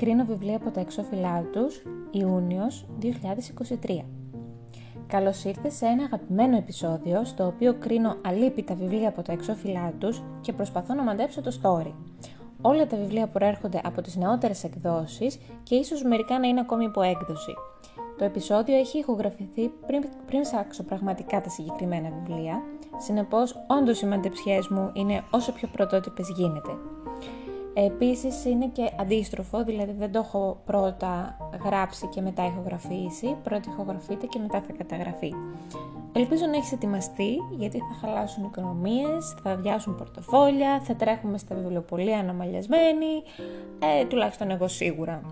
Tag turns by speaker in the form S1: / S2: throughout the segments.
S1: κρίνω βιβλία από τα εξώφυλλά τους, Ιούνιος 2023. Καλώς ήρθες σε ένα αγαπημένο επεισόδιο, στο οποίο κρίνω αλήπητα βιβλία από τα εξώφυλλά τους και προσπαθώ να μαντέψω το story. Όλα τα βιβλία προέρχονται από τις νεότερες εκδόσεις και ίσως μερικά να είναι ακόμη υπό έκδοση. Το επεισόδιο έχει ηχογραφηθεί πριν, πριν ψάξω πραγματικά τα συγκεκριμένα βιβλία, συνεπώς όντως οι μαντεψιές μου είναι όσο πιο πρωτότυπες γίνεται. Επίσης είναι και αντίστροφο, δηλαδή δεν το έχω πρώτα γράψει και μετά ηχογραφήσει, πρώτα ηχογραφείται και μετά θα καταγραφεί. Ελπίζω να έχεις ετοιμαστεί γιατί θα χαλάσουν οικονομίες, θα αδειάσουν πορτοφόλια, θα τρέχουμε στα βιβλιοπολία αναμαλιασμένοι, ε, τουλάχιστον εγώ σίγουρα.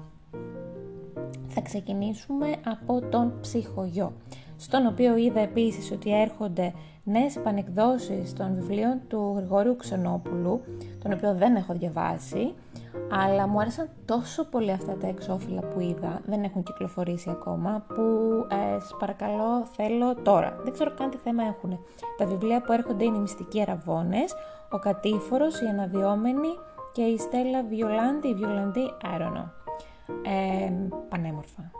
S1: Θα ξεκινήσουμε από τον ψυχογειό, στον οποίο είδα επίσης ότι έρχονται νέες επανεκδόσεις των βιβλίων του Γρηγόριου Ξενόπουλου, τον οποίο δεν έχω διαβάσει, αλλά μου άρεσαν τόσο πολύ αυτά τα εξώφυλλα που είδα, δεν έχουν κυκλοφορήσει ακόμα, που ε, σας παρακαλώ θέλω τώρα. Δεν ξέρω καν τι θέμα έχουν. Τα βιβλία που έρχονται είναι οι Μυστικοί Αραβώνες, ο Κατήφορος, η Αναδυόμενη και η Στέλλα Βιολάντη, η Βιολαντή, I don't know. Ε, πανέμορφα.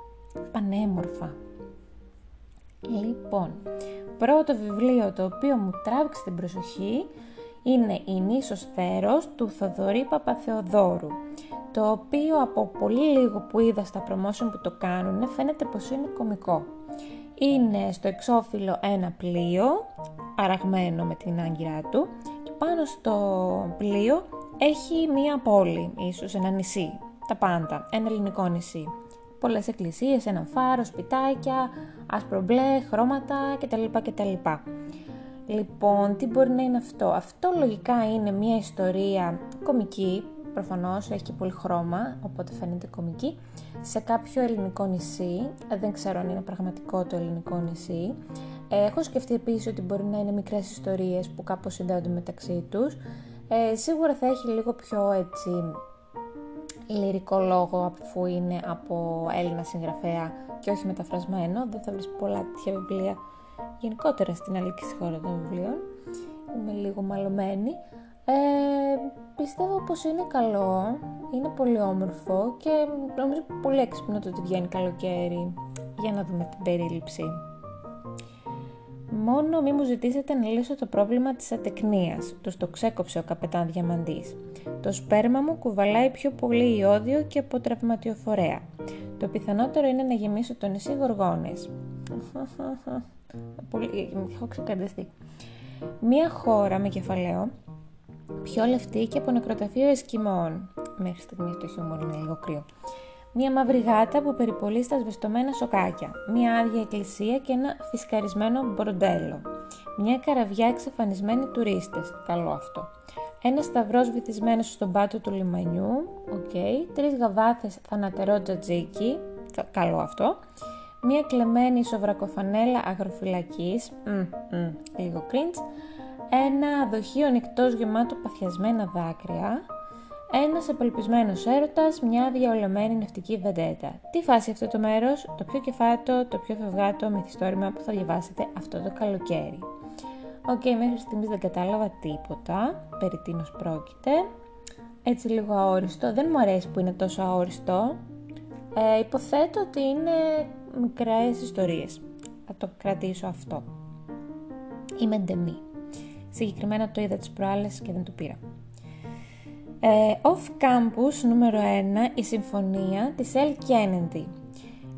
S1: Πανέμορφα. Λοιπόν, πρώτο βιβλίο το οποίο μου τράβηξε την προσοχή είναι «Η νήσος Θέρος» του Θοδωρή Παπαθεοδόρου, το οποίο από πολύ λίγο που είδα στα promotion που το κάνουν φαίνεται πως είναι κομικό. Είναι στο εξώφυλλο ένα πλοίο, παραγμένο με την άγκυρά του, και πάνω στο πλοίο έχει μία πόλη, ίσως ένα νησί, τα πάντα, ένα ελληνικό νησί πολλές εκκλησίες, ένα φάρο, σπιτάκια, άσπρο μπλε, χρώματα κτλ. κτλ. Λοιπόν, τι μπορεί να είναι αυτό; Αυτό λογικά είναι μια ιστορία κομική, προφανώς έχει και πολύ χρώμα, οπότε φαίνεται κομική, σε κάποιο ελληνικό νησί, δεν ξέρω αν είναι πραγματικό το ελληνικό νησί. Έχω σκεφτεί επίσης ότι μπορεί να είναι μικρές ιστορίες που κάπως συνδέονται μεταξύ τους. Ε, σίγουρα θα έχει λίγο πιο έτσι λυρικό λόγο αφού είναι από Έλληνα συγγραφέα και όχι μεταφρασμένο. Δεν θα βρεις πολλά τέτοια βιβλία γενικότερα στην αλήκης χώρα των βιβλίων. Είμαι λίγο μαλωμένη. Ε, πιστεύω πως είναι καλό, είναι πολύ όμορφο και νομίζω πολύ έξυπνο το ότι βγαίνει καλοκαίρι για να δούμε την περίληψη. Μόνο μη μου ζητήσετε να λύσω το πρόβλημα της ατεκνίας, τους το ξέκοψε ο καπετάν Διαμαντής. Το σπέρμα μου κουβαλάει πιο πολύ ιόδιο και από τραυματιοφορέα. Το πιθανότερο είναι να γεμίσω το νησί γοργόνες. πολύ, έχω ξεκαρδιστεί. Μία χώρα με κεφαλαίο, πιο λευκή και από νεκροταφείο Εσκιμώων. Μέχρι στιγμής το χιούμορ είναι λίγο κρύο. Μία μαύρη γάτα που περιπολεί στα ασβεστωμένα σοκάκια. Μία άδεια εκκλησία και ένα φισκαρισμένο μπορντέλο. Μια καραβιά εξαφανισμένοι τουρίστες. Καλό αυτό. Ένας σταυρός βυθισμένος στον πάτο του λιμανιού. OK. Okay. Τρεις γαβάθες θανατερό τζατζίκι. Καλό αυτό. Μία κλεμμένη σοβρακοφανέλα αγροφυλακής. Mm, mm, λίγο cringe. Ένα δοχείο νυκτός γεμάτο παθιασμένα δάκρυα. Ένας απελπισμένος έρωτας, μια διαολεμένη ναυτική βεντέτα. Τι φάση αυτό το μέρος, το πιο κεφάτο, το πιο φευγάτο μυθιστόρημα που θα διαβάσετε αυτό το καλοκαίρι. OK, okay, μέχρι στιγμής δεν κατάλαβα τίποτα, περί τίνος πρόκειται. Έτσι λίγο αόριστο, δεν μου αρέσει που είναι τόσο αόριστο. Ε, υποθέτω ότι είναι μικρές ιστορίες. Θα το κρατήσω αυτό. Είμαι εντεμή. Συγκεκριμένα το είδα τις προάλλες και δεν το πήρα. Ε, off campus νούμερο 1, η συμφωνία της El Kennedy.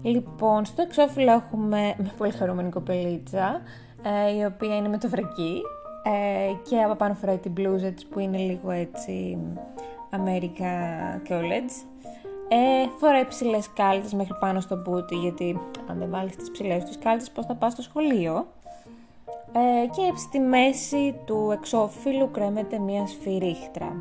S1: Λοιπόν, στο εξώφυλλο έχουμε μια πολύ χαρούμενη κοπελίτσα, ε, η οποία είναι με το βρακί ε, και από πάνω φοράει την μπλούζα της που είναι λίγο έτσι America College. Ε, φοράει ψηλές κάλτες μέχρι πάνω στο μπούτι, γιατί αν δεν βάλεις τις ψηλές τους κάλτες πώς θα πας στο σχολείο. Ε, και στη μέση του εξώφυλλου κρέμεται μια σφυρίχτρα.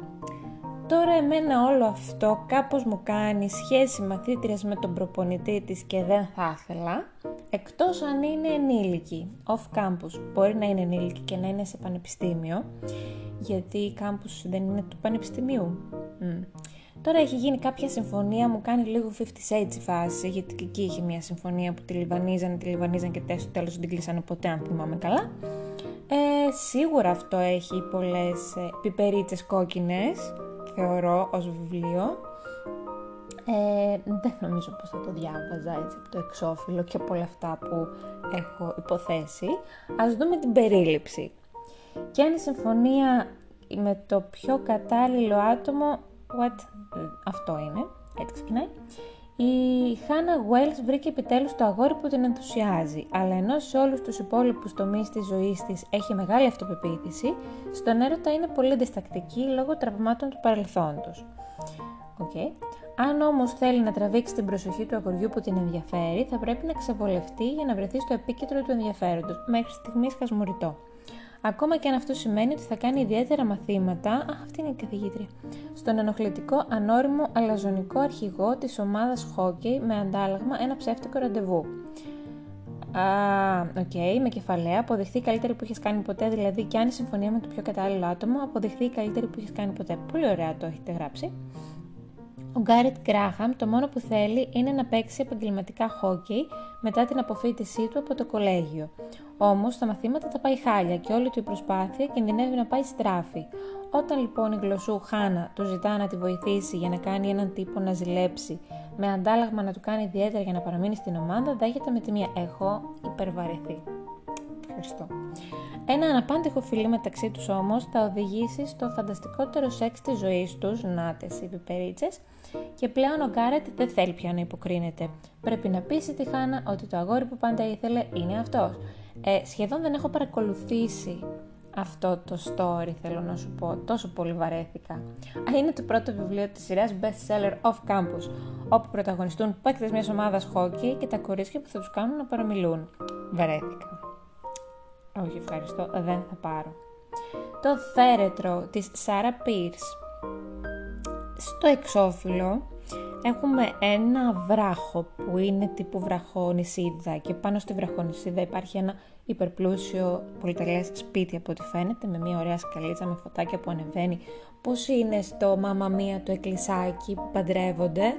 S1: Τώρα εμένα όλο αυτό κάπως μου κάνει σχέση μαθήτριας με τον προπονητή της και δεν θα ήθελα, εκτός αν είναι ενήλικη, off campus. Μπορεί να είναι ενήλικη και να είναι σε πανεπιστήμιο, γιατί η campus δεν είναι του πανεπιστημίου. Τώρα έχει γίνει κάποια συμφωνία, μου κάνει λίγο 50 shades η φάση, γιατί και εκεί είχε μια συμφωνία που τη λιβανίζανε, τη λιβανίζανε και τέλος, τέλος δεν την κλείσανε ποτέ, αν θυμάμαι καλά. Ε, σίγουρα αυτό έχει πολλές ε, πιπερίτσες κόκκινες, θεωρώ, ως βιβλίο. Ε, δεν νομίζω πως θα το διάβαζα έτσι από το εξώφυλλο και από όλα αυτά που έχω υποθέσει. Ας δούμε την περίληψη. Και αν η συμφωνία με το πιο κατάλληλο άτομο, what, αυτό είναι, έτσι ξεκινάει. Η Χάνα Wells βρήκε επιτέλους το αγόρι που την ενθουσιάζει, αλλά ενώ σε όλους τους υπόλοιπους τομείς της ζωής της έχει μεγάλη αυτοπεποίθηση, στον έρωτα είναι πολύ διστακτική λόγω τραυμάτων του παρελθόντος. Okay. Αν όμως θέλει να τραβήξει την προσοχή του αγοριού που την ενδιαφέρει, θα πρέπει να ξεβολευτεί για να βρεθεί στο επίκεντρο του ενδιαφέροντος, μέχρι στιγμής χασμουρητό. Ακόμα και αν αυτό σημαίνει ότι θα κάνει ιδιαίτερα μαθήματα, α, αυτή είναι η καθηγήτρια, στον ενοχλητικό, ανώριμο, αλαζονικό αρχηγό της ομάδας χόκεϊ με αντάλλαγμα ένα ψεύτικο ραντεβού. Α, OK, okay, με κεφαλαία, αποδειχθεί η καλύτερη που έχει κάνει ποτέ, δηλαδή και αν η συμφωνία με το πιο κατάλληλο άτομο, αποδειχθεί η καλύτερη που έχει κάνει ποτέ. Πολύ ωραία το έχετε γράψει. Ο Γκάρετ Γκράχαμ το μόνο που θέλει είναι να παίξει επαγγελματικά χόκκι μετά την αποφύτισή του από το κολέγιο. Όμως τα μαθήματα τα πάει χάλια και όλη του η προσπάθεια κινδυνεύει να πάει στράφη. Όταν λοιπόν η γλωσσού Χάνα του ζητά να τη βοηθήσει για να κάνει έναν τύπο να ζηλέψει, με αντάλλαγμα να του κάνει ιδιαίτερα για να παραμείνει στην ομάδα, δέχεται με τη μία έχω υπερβαρεθεί. Ευχαριστώ. Ένα αναπάντεχο φιλί μεταξύ τους όμως θα οδηγήσει στο φανταστικότερο σεξ της ζωής τους, νάτες οι πιπερίτσες, και πλέον ο Γκάρετ δεν θέλει πια να υποκρίνεται. Πρέπει να πείσει τη Χάνα ότι το αγόρι που πάντα ήθελε είναι αυτός. Ε, σχεδόν δεν έχω παρακολουθήσει αυτό το story θέλω να σου πω, τόσο πολύ βαρέθηκα. Είναι το πρώτο βιβλίο της σειράς Best Seller Off Campus, όπου πρωταγωνιστούν παίκτες μιας ομάδας χόκκι και τα κορίτσια που θα τους κάνουν να παραμιλούν. Βαρέθηκα. Όχι ευχαριστώ, δεν θα πάρω. Το θέρετρο της Σάρα Πίρς. Στο εξώφυλλο έχουμε ένα βράχο που είναι τύπου βραχονισίδα και πάνω στη βραχονισίδα υπάρχει ένα υπερπλούσιο πολυτελές σπίτι από ό,τι φαίνεται με μια ωραία σκαλίτσα με φωτάκια που ανεβαίνει πώς είναι στο μάμα μία το εκκλησάκι που παντρεύονται;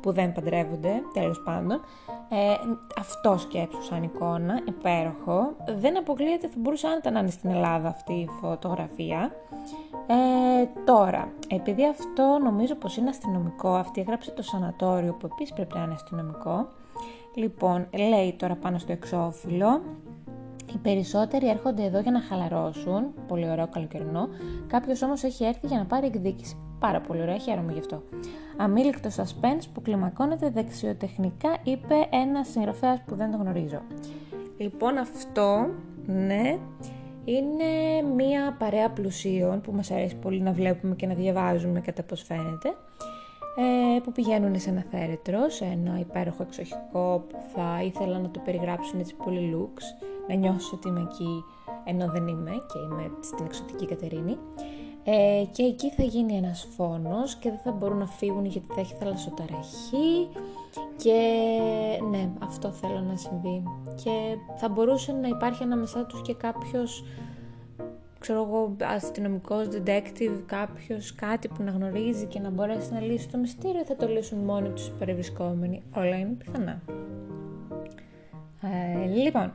S1: Που δεν παντρεύονται τέλος πάντων ε, αυτό σκέψου σαν εικόνα, υπέροχο. Δεν αποκλείεται, θα μπορούσε άνετα να είναι στην Ελλάδα αυτή η φωτογραφία. Ε, τώρα, επειδή αυτό νομίζω πως είναι αστυνομικό, αυτή έγραψε το σανατόριο που επίσης πρέπει να είναι αστυνομικό. Λοιπόν, λέει τώρα πάνω στο εξώφυλλο, οι περισσότεροι έρχονται εδώ για να χαλαρώσουν, πολύ ωραίο καλοκαιρινό, κάποιος όμως έχει έρθει για να πάρει εκδίκηση. Πάρα πολύ ωραία, χαίρομαι γι' αυτό. Αμήλικτο suspense που κλιμακώνεται δεξιοτεχνικά, είπε ένας συγγραφέας που δεν το γνωρίζω. Λοιπόν, αυτό, ναι, είναι μία παρέα πλουσίων που μας αρέσει πολύ να βλέπουμε και να διαβάζουμε κατά πώς φαίνεται ε, που πηγαίνουν σε ένα θέρετρο, σε ένα υπέροχο εξοχικό που θα ήθελα να το περιγράψουν έτσι πολύ looks, να νιώσω ότι είμαι εκεί ενώ δεν είμαι και είμαι στην εξωτική Κατερίνη. Ε, και εκεί θα γίνει ένας φόνος και δεν θα μπορούν να φύγουν γιατί θα έχει θαλασσοταραχή και ναι, αυτό θέλω να συμβεί. Και θα μπορούσε να υπάρχει ανάμεσά τους και κάποιος ξέρω εγώ, αστυνομικός, detective, κάποιος, κάτι που να γνωρίζει και να μπορέσει να λύσει το μυστήριο, θα το λύσουν μόνοι τους οι περιβρισκόμενοι. Όλα είναι πιθανά. Ε, λοιπόν,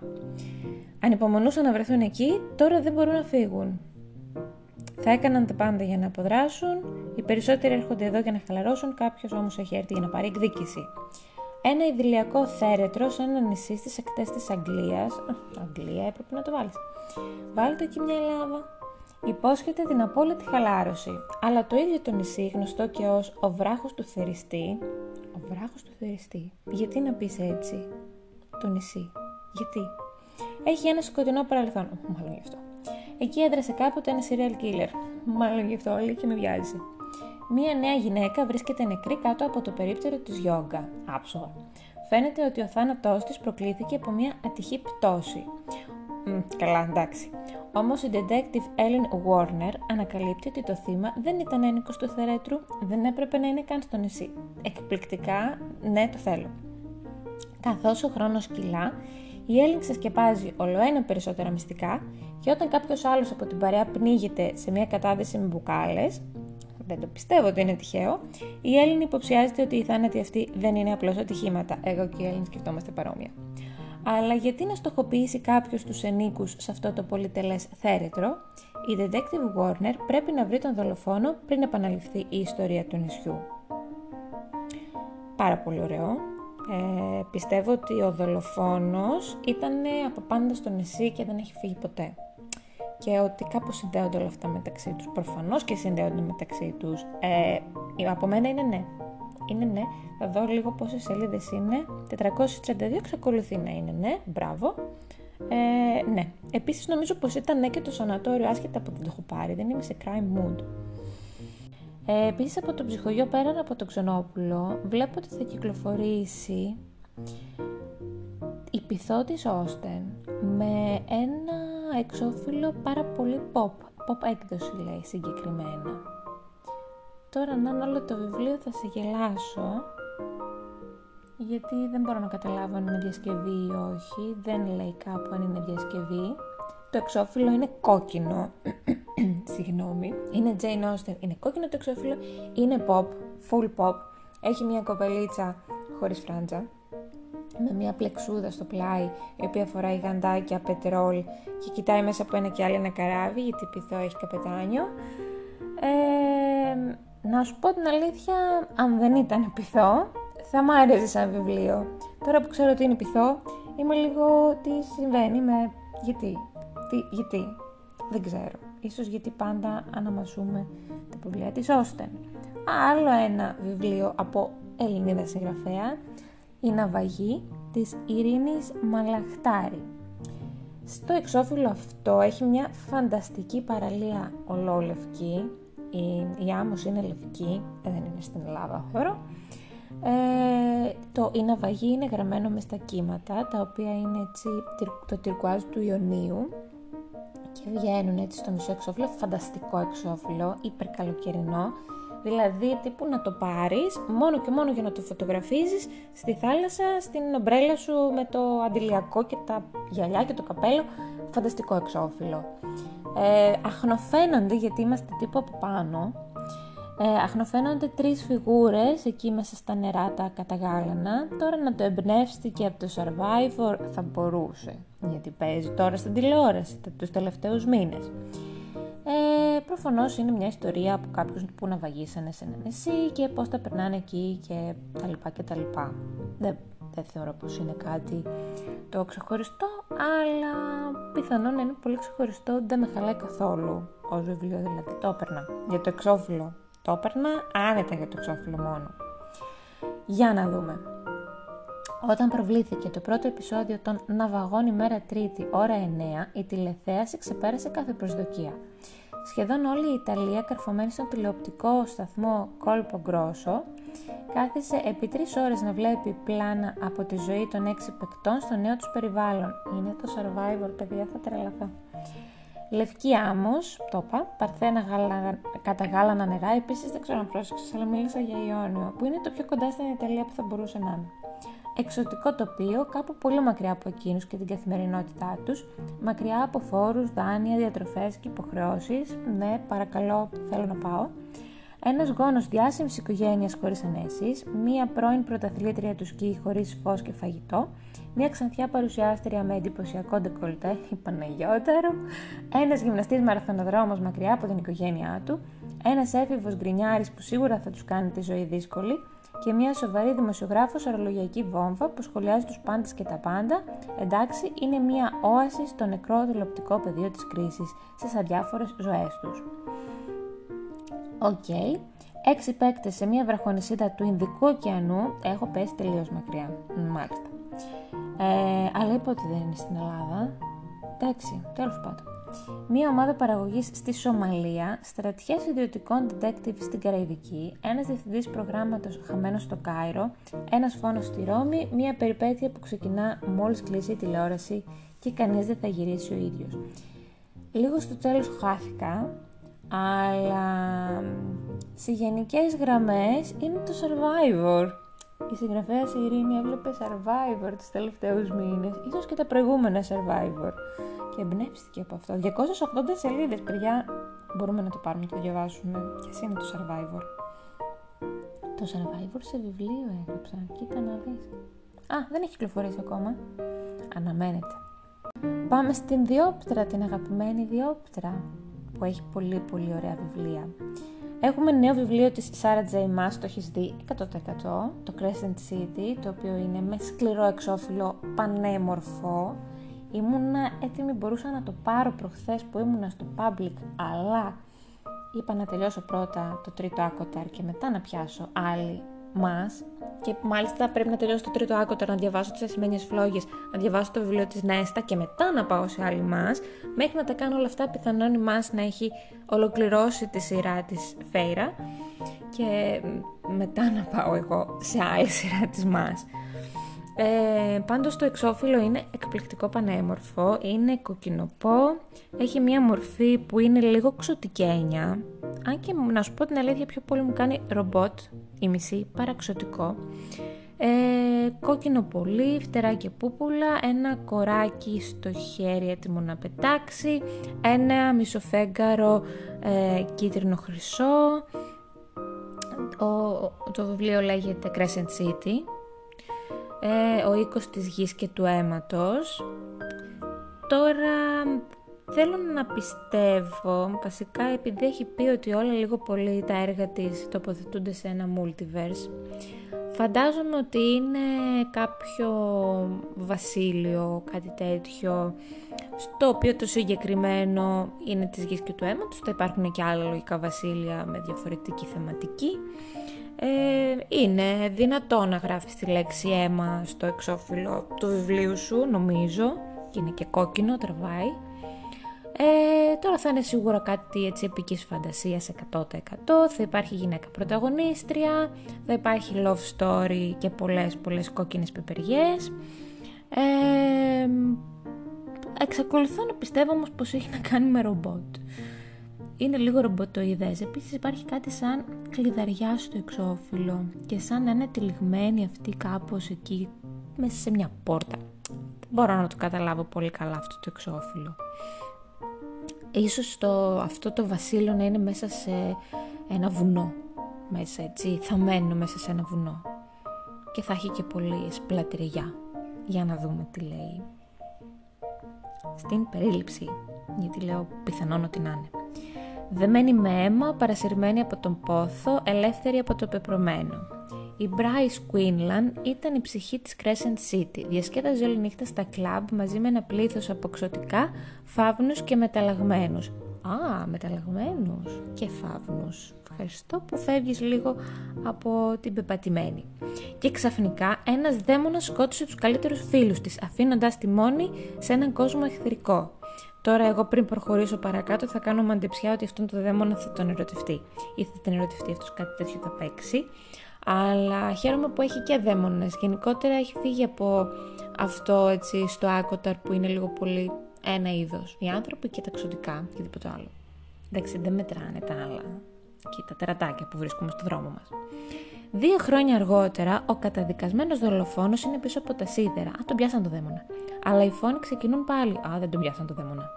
S1: ανυπομονούσαν να βρεθούν εκεί, τώρα δεν μπορούν να φύγουν. Θα έκαναν τα πάντα για να αποδράσουν, οι περισσότεροι έρχονται εδώ για να χαλαρώσουν, κάποιος όμως έχει έρθει για να πάρει εκδίκηση. Ένα ιδηλιακό θέρετρο σε ένα νησί στις ακτέ της Αγγλίας. Αγγλία, έπρεπε να το βάλεις. Βάλτε εκεί μια Ελλάδα. Υπόσχεται την απόλυτη χαλάρωση. Αλλά το ίδιο το νησί, γνωστό και ως ο βράχος του θεριστή. Ο βράχος του θεριστή. Γιατί να πεις έτσι, το νησί. Γιατί; Έχει ένα σκοτεινό παρελθόν. Μάλλον γι' αυτό. Εκεί έδρασε κάποτε ένα serial killer. Μάλλον γι' αυτό όλοι και με βιάζει. Μία νέα γυναίκα βρίσκεται νεκρή κάτω από το περίπτερο της γιόγκα. Άψογα. Φαίνεται ότι ο θάνατός της προκλήθηκε από μια ατυχή πτώση. Μ, καλά, εντάξει. Όμως η detective Ellen Warner ανακαλύπτει ότι το θύμα δεν ήταν ένικος του θερέτρου, δεν έπρεπε να είναι καν στο νησί. Εκπληκτικά, ναι το θέλω. Καθώς ο χρόνος κυλά, η Έλλην ξεσκεπάζει ολοένα περισσότερα μυστικά και όταν κάποιος άλλος από την παρέα πνίγεται σε μια κατάδυση με μπουκάλες, δεν το πιστεύω ότι είναι τυχαίο, η Έλλην υποψιάζεται ότι οι θάνατοι αυτοί δεν είναι απλώς ατυχήματα. Εγώ και η Έλλην σκεφτόμαστε παρόμοια. Αλλά γιατί να στοχοποιήσει κάποιος τους ενίκους σε αυτό το πολυτελές θέρετρο, η Detective Warner πρέπει να βρει τον δολοφόνο πριν επαναληφθεί η ιστορία του νησιού. Πάρα πολύ ωραίο. Ε, πιστεύω ότι ο δολοφόνος ήταν από πάντα στο νησί και δεν έχει φύγει ποτέ. Και ότι κάπως συνδέονται όλα αυτά μεταξύ τους. Προφανώς και συνδέονται μεταξύ τους. Ε, από μένα είναι ναι. Είναι ναι. Θα δω λίγο πόσες σελίδες είναι. 432 εξακολουθεί να είναι ναι. Μπράβο. Ε, ναι. Επίσης νομίζω πως ήταν ναι και το σανατόριο άσχετα από δεν το έχω πάρει. Δεν είμαι σε crime mood. Ε, επίσης από το ψυχογείο πέραν από το Ξενόπουλο βλέπω ότι θα κυκλοφορήσει η πυθό της Όστεν με ένα εξώφυλλο πάρα πολύ pop, pop έκδοση λέει συγκεκριμένα. Τώρα αν είναι όλο το βιβλίο θα σε γελάσω γιατί δεν μπορώ να καταλάβω αν είναι διασκευή ή όχι, δεν λέει κάπου αν είναι διασκευή. Το εξώφυλλο είναι κόκκινο, συγγνώμη, είναι Jane Austen, είναι κόκκινο το εξώφυλλο, είναι pop, full pop, έχει μια κοπελίτσα χωρίς φράντζα, με μια πλεξούδα στο πλάι, η οποία φοράει γαντάκια, πετρόλ και κοιτάει μέσα από ένα και άλλο ένα καράβι, γιατί πειθό έχει καπετάνιο. Ε, να σου πω την αλήθεια, αν δεν ήταν πειθό, θα μ' άρεσε σαν βιβλίο. Τώρα που ξέρω ότι είναι πειθό, είμαι λίγο τι συμβαίνει με γιατί, τι, γιατί, δεν ξέρω. Ίσως γιατί πάντα αναμασούμε τα βιβλία της Όστεν. Άλλο ένα βιβλίο από Ελληνίδα συγγραφέα, η Ναυαγή της Ειρήνης Μαλαχτάρη. Στο εξώφυλλο αυτό έχει μια φανταστική παραλία ολόλευκη, η, η άμμος είναι λευκή, ε, δεν είναι στην Ελλάδα θεωρώ. Ε, το «Η Ναυαγή» είναι γραμμένο μες στα κύματα, τα οποία είναι έτσι το τυρκουάζ του Ιωνίου και βγαίνουν έτσι στο μισό εξώφυλλο, φανταστικό εξώφυλλο, υπερκαλοκαιρινό, Δηλαδή, τύπου να το πάρεις μόνο και μόνο για να το φωτογραφίζεις στη θάλασσα, στην ομπρέλα σου με το αντιλιακό και τα γυαλιά και το καπέλο. Φανταστικό εξώφυλλο. Ε, αχνοφαίνονται, γιατί είμαστε τύπου από πάνω, ε, αχνοφαίνονται τρεις φιγούρες εκεί μέσα στα νερά τα καταγάλανα. Τώρα να το εμπνεύσει και από το Survivor θα μπορούσε, γιατί παίζει τώρα στην τηλεόραση τους τελευταίους μήνες. Ε, προφανώς είναι μια ιστορία από κάποιους που ναυαγίσανε σε ένα νησί και πώς τα περνάνε εκεί και τα λοιπά και τα λοιπά. Δεν, δεν θεωρώ πως είναι κάτι το ξεχωριστό, αλλά πιθανόν είναι πολύ ξεχωριστό, δεν με χαλάει καθόλου ως βιβλίο, δηλαδή το έπαιρνα για το εξώφυλλο. Το έπαιρνα άνετα για το εξώφυλλο μόνο. Για να δούμε. Όταν προβλήθηκε το πρώτο επεισόδιο των Ναυαγών ημέρα Τρίτη, ώρα 9, η τηλεθέαση ξεπέρασε κάθε προσδοκία. Σχεδόν όλη η Ιταλία, καρφωμένη στον τηλεοπτικό σταθμό Κόλπο Γκρόσο, κάθισε επί τρεις ώρες να βλέπει πλάνα από τη ζωή των έξι παικτών στο νέο τους περιβάλλον. Είναι το Survivor, παιδιά, θα τρελαθώ. Λευκή άμμος, το είπα, παρθένα γάλα, κατά γάλανα νερά, επίσης δεν ξέρω αν πρόσεξες, αλλά μίλησα για Ιόνιο, που είναι το πιο κοντά στην Ιταλία που θα μπορούσε να είναι. Εξωτικό τοπίο κάπου πολύ μακριά από εκείνους και την καθημερινότητά τους, μακριά από φόρους, δάνεια, διατροφές και υποχρεώσεις, ναι παρακαλώ θέλω να πάω, ένας γόνος διάσημης οικογένειας χωρίς ανέσεις, μία πρώην πρωταθλήτρια του σκι χωρίς φως και φαγητό, μία ξανθιά παρουσιάστρια με εντυπωσιακό ντεκολτέ, η Παναγιώταρο, ένας γυμναστής μαραθωνοδρόμος μακριά από την οικογένειά του, ένας έφηβος γκρινιάρης που σίγουρα θα τους κάνει τη ζωή δύσκολη, και μια σοβαρή δημοσιογράφος ωρολογιακή βόμβα που σχολιάζει τους πάντες και τα πάντα, εντάξει, είναι μια όαση στο νεκρό τηλεοπτικό πεδίο της κρίσης στις αδιάφορες ζωές τους. OK. Okay. Έξι παίκτες σε μια βραχονισίδα του Ινδικού ωκεανού. Έχω πέσει τελείως μακριά. Μάλιστα. Ε, αλλά είπα ότι δεν είναι στην Ελλάδα. Εντάξει, τέλος πάντων. Μία ομάδα παραγωγής στη Σομαλία, στρατιές ιδιωτικών ντετέκτιβ στην Καραϊβική, ένας διευθυντής προγράμματος χαμένος στο Κάιρο, ένας φόνος στη Ρώμη, μία περιπέτεια που ξεκινά μόλις κλείσει η τηλεόραση και κανείς δεν θα γυρίσει ο ίδιος. Λίγο στο τέλος χάθηκα, αλλά σε γενικές γραμμές είναι το Survivor. Η συγγραφέα η Ειρήνη έβλεπε Survivor τους τελευταίους μήνες, ίσως και τα προηγούμενα Survivor. Και εμπνεύστηκε από αυτό. 280 σελίδες, παιδιά, μπορούμε να το πάρουμε και το διαβάσουμε. Και εσύ είναι το Survivor. Το Survivor σε βιβλίο έγραψα, κοίτα να δεις. Α, δεν έχει κυκλοφορήσει ακόμα. Αναμένεται. Πάμε στην Διόπτρα, την αγαπημένη Διόπτρα, που έχει πολύ πολύ ωραία βιβλία. Έχουμε νέο βιβλίο της Sarah J. Maas, το έχεις δει 100%, το Crescent City, το οποίο είναι με σκληρό εξώφυλλο πανέμορφο. Ήμουνα έτοιμη, μπορούσα να το πάρω προχθές που ήμουνα στο public, αλλά είπα να τελειώσω πρώτα το τρίτο άκοταρ και μετά να πιάσω άλλη μας και μάλιστα πρέπει να τελειώσω το τρίτο άκοταρ να διαβάσω τις ασημένιες φλόγες, να διαβάσω το βιβλίο της Νέστα και μετά να πάω σε άλλη μας, μέχρι να τα κάνω όλα αυτά πιθανόν η μας να έχει ολοκληρώσει τη σειρά της Φέιρα και μετά να πάω εγώ σε άλλη σειρά της μας. Ε, πάντως το εξώφυλλο είναι εκπληκτικό πανέμορφο, είναι κοκκινοπό, έχει μια μορφή που είναι λίγο ξωτικένια, αν και να σου πω την αλήθεια πιο πολύ μου κάνει ρομπότ, η μισή, παραξωτικό. Ε, κόκκινο πολύ, φτερά και πούπουλα, ένα κοράκι στο χέρι έτοιμο να πετάξει, ένα μισοφέγγαρο ε, κίτρινο χρυσό, το βιβλίο λέγεται Crescent City ε, ο οίκος της γης και του αίματος. Τώρα θέλω να πιστεύω, βασικά επειδή έχει πει ότι όλα λίγο πολύ τα έργα της τοποθετούνται σε ένα multiverse, φαντάζομαι ότι είναι κάποιο βασίλειο, κάτι τέτοιο, στο οποίο το συγκεκριμένο είναι της γης και του αίματος, θα υπάρχουν και άλλα λογικά βασίλεια με διαφορετική θεματική ε, είναι δυνατό να γράφεις τη λέξη αίμα στο εξώφυλλο του βιβλίου σου, νομίζω, και είναι και κόκκινο, τραβάει. Ε, τώρα θα είναι σίγουρα κάτι έτσι επικής φαντασίας 100%. Θα υπάρχει γυναίκα πρωταγωνίστρια, θα υπάρχει love story και πολλές πολλές κόκκινες πεπεριές. Ε, εξακολουθώ να πιστεύω όμως πως έχει να κάνει με ρομπότ είναι λίγο ρομποτοειδές. Επίσης υπάρχει κάτι σαν κλειδαριά στο εξώφυλλο και σαν να είναι τυλιγμένη αυτή κάπως εκεί μέσα σε μια πόρτα. Δεν μπορώ να το καταλάβω πολύ καλά αυτό το εξώφυλλο. Ίσως το, αυτό το βασίλειο να είναι μέσα σε ένα βουνό. Μέσα έτσι, θαμένο μέσα σε ένα βουνό. Και θα έχει και πολύ σπλατηριά. Για να δούμε τι λέει. Στην περίληψη. Γιατί λέω πιθανόν ότι να είναι δεμένη με αίμα, παρασυρμένη από τον πόθο, ελεύθερη από το πεπρωμένο. Η Bryce Quinlan ήταν η ψυχή της Crescent City. Διασκέδαζε όλη νύχτα στα κλαμπ μαζί με ένα πλήθος από ξωτικά, φαύνους και μεταλλαγμένους. Α, μεταλλαγμένους και φαύνους. Ευχαριστώ που φεύγεις λίγο από την πεπατημένη. Και ξαφνικά ένας δαίμονας σκότωσε τους καλύτερους φίλους της, αφήνοντας τη μόνη σε έναν κόσμο εχθρικό. Τώρα, εγώ πριν προχωρήσω παρακάτω, θα κάνω μαντεψιά ότι αυτόν τον δαίμονα θα τον ερωτευτεί. Ή θα την ερωτευτεί αυτός, κάτι τέτοιο θα παίξει. Αλλά χαίρομαι που έχει και δαίμονες. Γενικότερα έχει φύγει από αυτό έτσι στο άκοταρ που είναι λίγο πολύ ένα είδος. Οι άνθρωποι και τα ξωτικά και τίποτα άλλο. Εντάξει, δεν μετράνε τα άλλα. Και τα τερατάκια που βρίσκουμε στο δρόμο μας. Δύο χρόνια αργότερα, ο καταδικασμένος δολοφόνος είναι πίσω από τα σίδερα. Α, τον πιάσαν το δαίμονα. Αλλά οι φόνοι ξεκινούν πάλι. Α, δεν τον πιάσαν το δαίμονα.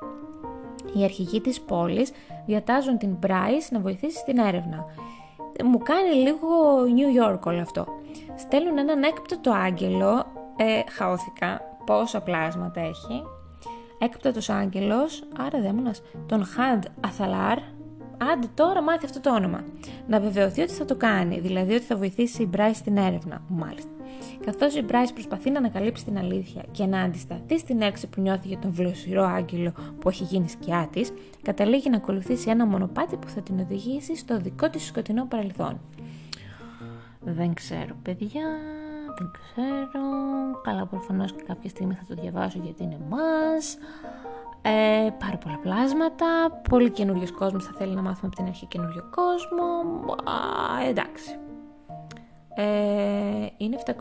S1: Οι αρχηγοί της πόλης διατάζουν την Bryce να βοηθήσει στην έρευνα. Μου κάνει λίγο New York όλο αυτό. Στέλνουν έναν έκπτωτο άγγελο. Ε, χαόθηκα. Πόσα πλάσματα έχει. Έκπτωτος άγγελος, άρα δαίμονας, τον Χαντ Αθαλάρ, Άντε τώρα μάθει αυτό το όνομα. Να βεβαιωθεί ότι θα το κάνει, δηλαδή ότι θα βοηθήσει η Μπράις στην έρευνα. Μάλιστα. Καθώς η Μπράις προσπαθεί να ανακαλύψει την αλήθεια και να αντισταθεί στην έξι που νιώθει για τον βλοσιρό άγγελο που έχει γίνει σκιά της, καταλήγει να ακολουθήσει ένα μονοπάτι που θα την οδηγήσει στο δικό της σκοτεινό παρελθόν. Δεν ξέρω, παιδιά, δεν ξέρω. Καλά, προφανώς και κάποια στιγμή θα το διαβάσω γιατί είναι μας ε, πάρα πολλά πλάσματα, πολύ καινούριο κόσμος θα θέλει να μάθουμε από την αρχή καινούριο κόσμο, α, εντάξει. Ε, είναι 744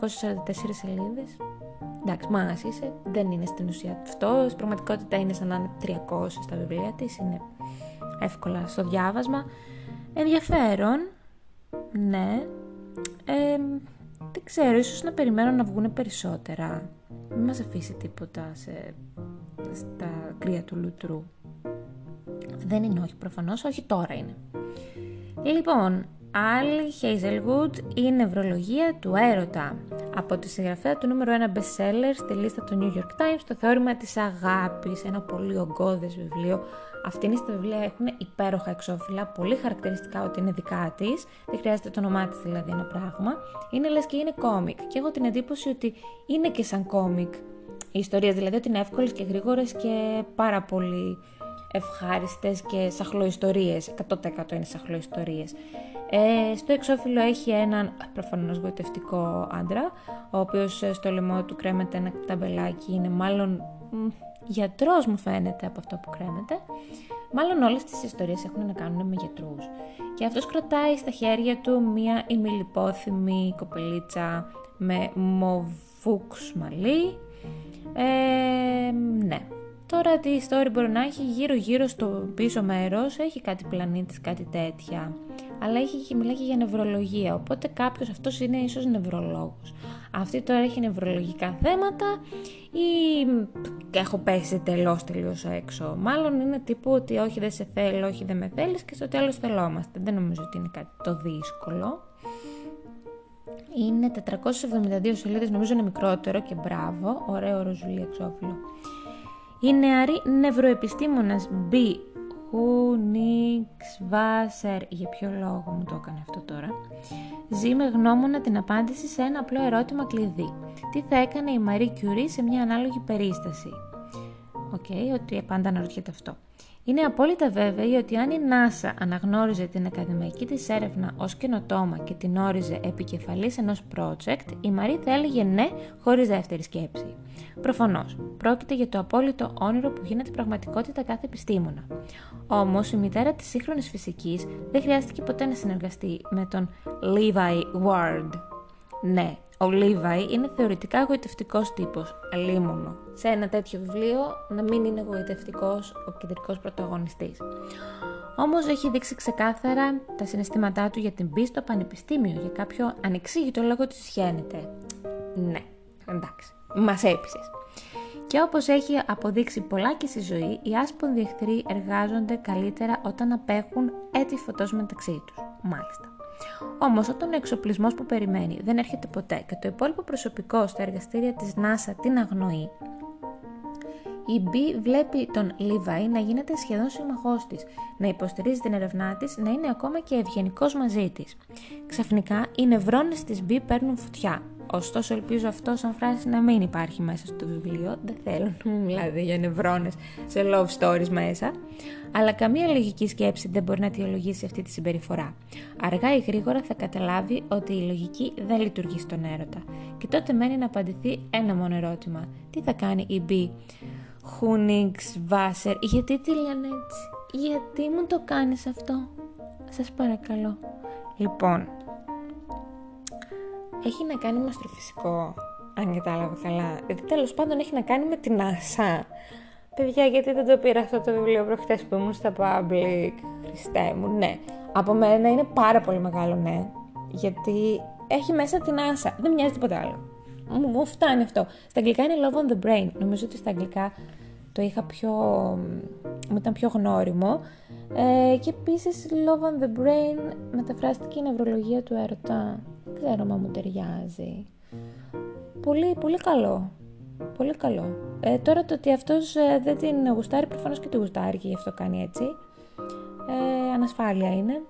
S1: σελίδες, εντάξει, μάγας είσαι, δεν είναι στην ουσία αυτό. Στην πραγματικότητα είναι σαν να είναι 300 στα βιβλία της, είναι εύκολα στο διάβασμα. Ενδιαφέρον, ναι. Ε, δεν ξέρω, ίσως να περιμένω να βγουν περισσότερα. Μην μας αφήσει τίποτα σε, στα κρύα του λουτρού. Δεν είναι όχι προφανώς, όχι τώρα είναι. Λοιπόν, Άλλη Hazelwood η νευρολογία του έρωτα. Από τη συγγραφέα του νούμερο 1 bestseller στη λίστα του New York Times, το θεώρημα της αγάπης, ένα πολύ ογκώδες βιβλίο. Αυτήν τα βιβλία έχουν υπέροχα εξώφυλλα, πολύ χαρακτηριστικά ότι είναι δικά της. Δεν χρειάζεται το όνομά της δηλαδή ένα πράγμα. Είναι λες και είναι κόμικ. Και έχω την εντύπωση ότι είναι και σαν κόμικ οι ιστορίες, δηλαδή ότι είναι εύκολες και γρήγορες και πάρα πολύ ευχάριστες και σαχλοϊστορίες, 100% είναι σαχλοϊστορίες. Ε, στο εξώφυλλο έχει έναν προφανώς γοητευτικό άντρα, ο οποίος ε, στο λαιμό του κρέμεται ένα ταμπελάκι, είναι μάλλον μ, γιατρός μου φαίνεται από αυτό που κρέμεται. Μάλλον όλες τις ιστορίες έχουν να κάνουν με γιατρούς. Και αυτός κρατάει στα χέρια του μία ημιλιπόθυμη κοπελίτσα με μοβούξ μαλλί. Ε, ναι, Τώρα τι story μπορεί να έχει γύρω γύρω στο πίσω μέρος, έχει κάτι πλανήτης, κάτι τέτοια. Αλλά έχει, μιλάει και για νευρολογία, οπότε κάποιος αυτός είναι ίσως νευρολόγος. Αυτή τώρα έχει νευρολογικά θέματα ή έχω πέσει τελώς τελείως έξω. Μάλλον είναι τύπου ότι όχι δεν σε θέλω, όχι δεν με θέλεις και στο τέλος θελόμαστε. Δεν νομίζω ότι είναι κάτι το δύσκολο. Είναι 472 σελίδες, νομίζω είναι μικρότερο και μπράβο, ωραίο ροζουλί εξώφυλλο. Η νεαρή νευροεπιστήμονας B. Königswasser, για ποιο λόγο μου το έκανε αυτό τώρα, ζει με γνώμονα την απάντηση σε ένα απλό ερώτημα κλειδί. Τι θα έκανε η Μαρί Κιουρί σε μια ανάλογη περίσταση; OK, okay, ότι πάντα αναρωτιέται αυτό. Είναι απόλυτα βέβαιη ότι αν η NASA αναγνώριζε την ακαδημαϊκή της έρευνα ως καινοτόμα και την όριζε επικεφαλής ενός project, η Μαρί θα έλεγε ναι χωρίς δεύτερη σκέψη. Προφανώς, πρόκειται για το απόλυτο όνειρο που γίνεται πραγματικότητα κάθε επιστήμονα. Όμως, η μητέρα της σύγχρονης φυσικής δεν χρειάστηκε ποτέ να συνεργαστεί με τον Levi Ward. Ναι, ο Λίβαϊ είναι θεωρητικά εγωιτευτικός τύπος, αλίμονο. Σε ένα τέτοιο βιβλίο να μην είναι εγωιτευτικός ο κεντρικός πρωταγωνιστής. Όμως έχει δείξει ξεκάθαρα τα συναισθήματά του για την πίστη στο πανεπιστήμιο, για κάποιο ανεξήγητο λόγο της σχένεται. Ναι, εντάξει, μας έπεισες. Και όπως έχει αποδείξει πολλά και στη ζωή, οι άσπονδοι εχθροί εργάζονται καλύτερα όταν απέχουν έτη φωτός μεταξύ τους. Μάλιστα. Όμως, όταν ο εξοπλισμός που περιμένει δεν έρχεται ποτέ και το υπόλοιπο προσωπικό στα εργαστήρια της NASA την αγνοεί, η B βλέπει τον Λίβαϊ να γίνεται σχεδόν σύμμαχός της, να υποστηρίζει την ερευνά της, να είναι ακόμα και ευγενικός μαζί της. Ξαφνικά, οι νευρώνες της B παίρνουν φωτιά. Ωστόσο, ελπίζω αυτό σαν φράση να μην υπάρχει μέσα στο βιβλίο. Δεν θέλω να μου μιλάτε για νευρώνες σε love stories μέσα. Αλλά καμία λογική σκέψη δεν μπορεί να αιτιολογήσει αυτή τη συμπεριφορά. Αργά ή γρήγορα θα καταλάβει ότι η λογική δεν λειτουργεί στον έρωτα. Και τότε μένει να απαντηθεί ένα μόνο ερώτημα. Τι θα κάνει η B. Χούνιγκς Βάσερ. Γιατί τι λένε έτσι; Γιατί μου το κάνεις αυτό; Σας παρακαλώ. Λοιπόν, έχει να κάνει με αστροφυσικό, αν κατάλαβα καλά. Γιατί τέλος πάντων έχει να κάνει με την άσα. Παιδιά, γιατί δεν το πήρα αυτό το βιβλίο προχτές που ήμουν στα public; Χριστέ μου, ναι. Από μένα είναι πάρα πολύ μεγάλο ναι. Γιατί έχει μέσα την άσα. Δεν μοιάζει τίποτα άλλο. Μου, μου φτάνει αυτό. Στα αγγλικά είναι Love on the Brain. Νομίζω ότι στα αγγλικά το είχα πιο... μου ήταν πιο γνώριμο. Ε, και επίσης Love on the Brain μεταφράστηκε η νευρολογία του έρωτα. Δεν ξέρω μα μου ταιριάζει. Πολύ, πολύ καλό. Πολύ καλό. Ε, τώρα το ότι αυτός ε, δεν την γουστάρει, προφανώς και τη γουστάρει και γι' αυτό κάνει έτσι. Ε, ανασφάλεια είναι.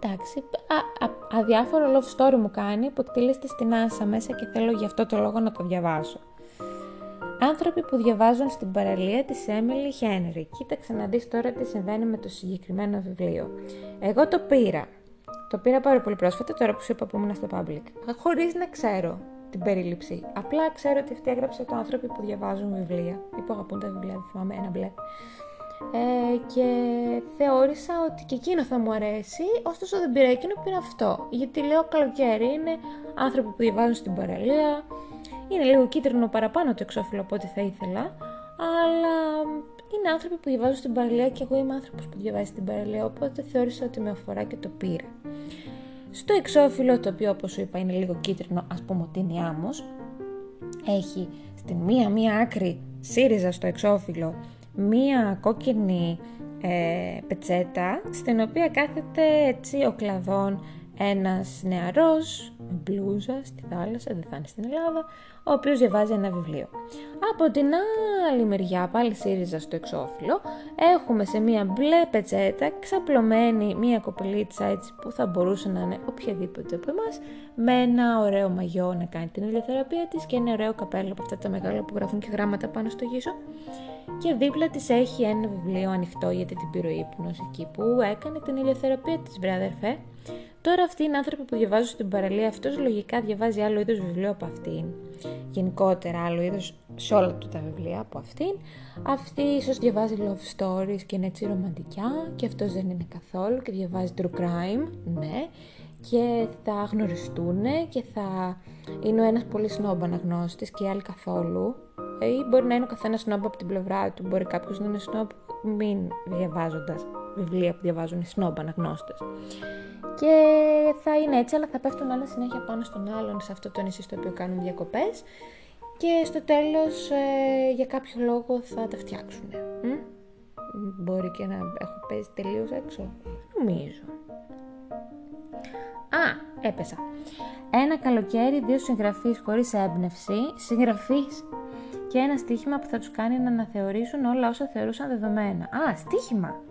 S1: Εντάξει, α, α, αδιάφορο love story μου κάνει που εκτελείστε στην άσα μέσα και θέλω γι' αυτό το λόγο να το διαβάσω. Άνθρωποι που διαβάζουν στην παραλία της Emily Henry. Κοίταξε να δεις τώρα τι συμβαίνει με το συγκεκριμένο βιβλίο. Εγώ το πήρα. Το πήρα πάρα πολύ πρόσφατα τώρα που σου είπα που ήμουν στο public. Χωρίς να ξέρω την περίληψη. Απλά ξέρω ότι αυτή έγραψε το άνθρωποι που διαβάζουν βιβλία ή που αγαπούν τα βιβλία, δεν θυμάμαι, ένα μπλε. Ε, και θεώρησα ότι και εκείνο θα μου αρέσει, ωστόσο δεν πήρα εκείνο, πήρα αυτό. Γιατί λέω καλοκαίρι είναι άνθρωποι που διαβάζουν στην παραλία, Είναι λίγο κίτρινο παραπάνω το εξώφυλλο από ό,τι θα ήθελα, αλλά είναι άνθρωποι που διαβάζουν στην παραλία και εγώ είμαι άνθρωπος που διαβάζει στην παραλία, οπότε θεώρησα ότι με αφορά και το πήρα. Στο εξώφυλλο, το οποίο όπως σου είπα είναι λίγο κίτρινο, ας πούμε ότι είναι άμμος, έχει στην μία μία άκρη σύριζα στο εξώφυλλο μία κόκκινη ε, πετσέτα στην οποία κάθεται έτσι ο κλαδόν ένας νεαρός με μπλούζα στη θάλασσα, δεν θα είναι στην Ελλάδα, ο οποίος διαβάζει ένα βιβλίο. Από την άλλη μεριά, πάλι σύριζα στο εξώφυλλο, έχουμε σε μία μπλε πετσέτα ξαπλωμένη μία κοπελίτσα έτσι που θα μπορούσε να είναι οποιαδήποτε από εμάς, με ένα ωραίο μαγιό να κάνει την ηλιοθεραπεία της και ένα ωραίο καπέλο από αυτά τα μεγάλα που γράφουν και γράμματα πάνω στο γύσο. Και δίπλα της έχει ένα βιβλίο ανοιχτό για την πυρούπνος εκεί που έκανε την ηλιοθεραπεία της, βράδερφε. Τώρα αυτοί είναι άνθρωποι που διαβάζουν στην παραλία, αυτός λογικά διαβάζει άλλο είδος βιβλίο από αυτήν. Γενικότερα άλλο είδος σε όλα του τα βιβλία από αυτήν. Αυτή ίσως διαβάζει love stories και είναι έτσι ρομαντικά και αυτός δεν είναι καθόλου και διαβάζει true crime, ναι. Και θα γνωριστούν και θα είναι ο ένας πολύ σνόμπ αναγνώστης και οι άλλοι καθόλου. Ή μπορεί να είναι ο καθένας σνόμπ από την πλευρά του, μπορεί κάποιος να είναι σνόμπ μην διαβάζοντας βιβλία που διαβάζουν οι σνόμπ αναγνώστες και θα είναι έτσι, αλλά θα πέφτουν όλα συνέχεια πάνω στον άλλον σε αυτό το νησί στο οποίο κάνουν διακοπές και στο τέλος ε, για κάποιο λόγο θα τα φτιάξουν. Μπορεί και να έχω παίζει τελείως έξω. Νομίζω. Α, έπεσα. Ένα καλοκαίρι, δύο συγγραφείς χωρίς έμπνευση, συγγραφείς και ένα στοίχημα που θα τους κάνει να αναθεωρήσουν όλα όσα θεωρούσαν δεδομένα. Α, στοίχημα!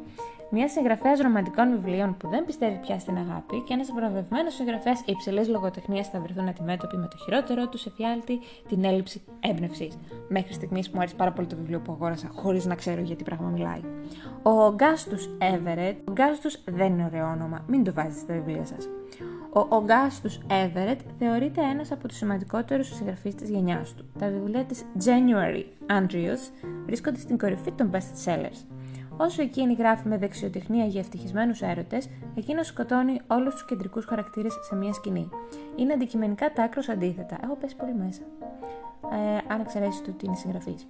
S1: Μιας συγγραφέας ρομαντικών βιβλίων που δεν πιστεύει πια στην αγάπη και ένας βραβευμένος συγγραφέας υψηλής λογοτεχνίας θα βρεθούν αντιμέτωποι με το χειρότερο του εφιάλτη, την έλλειψη έμπνευσης. Μέχρι στιγμής μου άρεσε πάρα πολύ το βιβλίο που αγόρασα, χωρίς να ξέρω γιατί πράγμα μιλάει. Ο Γκάστους Everett, ο Γκάστους δεν είναι ωραίο όνομα, μην το βάζετε στα βιβλία σας. Ο Ογκάστου Everett θεωρείται ένας από τους σημαντικότερους συγγραφείς της γενιάς του. Τα βιβλία της January Andrews βρίσκονται στην κορυφή των best sellers. Όσο εκείνη γράφει με δεξιοτεχνία για ευτυχισμένους έρωτες, εκείνος σκοτώνει όλους τους κεντρικούς χαρακτήρες σε μια σκηνή. Είναι αντικειμενικά τα άκρος αντίθετα. Έχω πέσει πολύ μέσα. Ε, αν εξαιρέσεις το ότι είναι συγγραφής.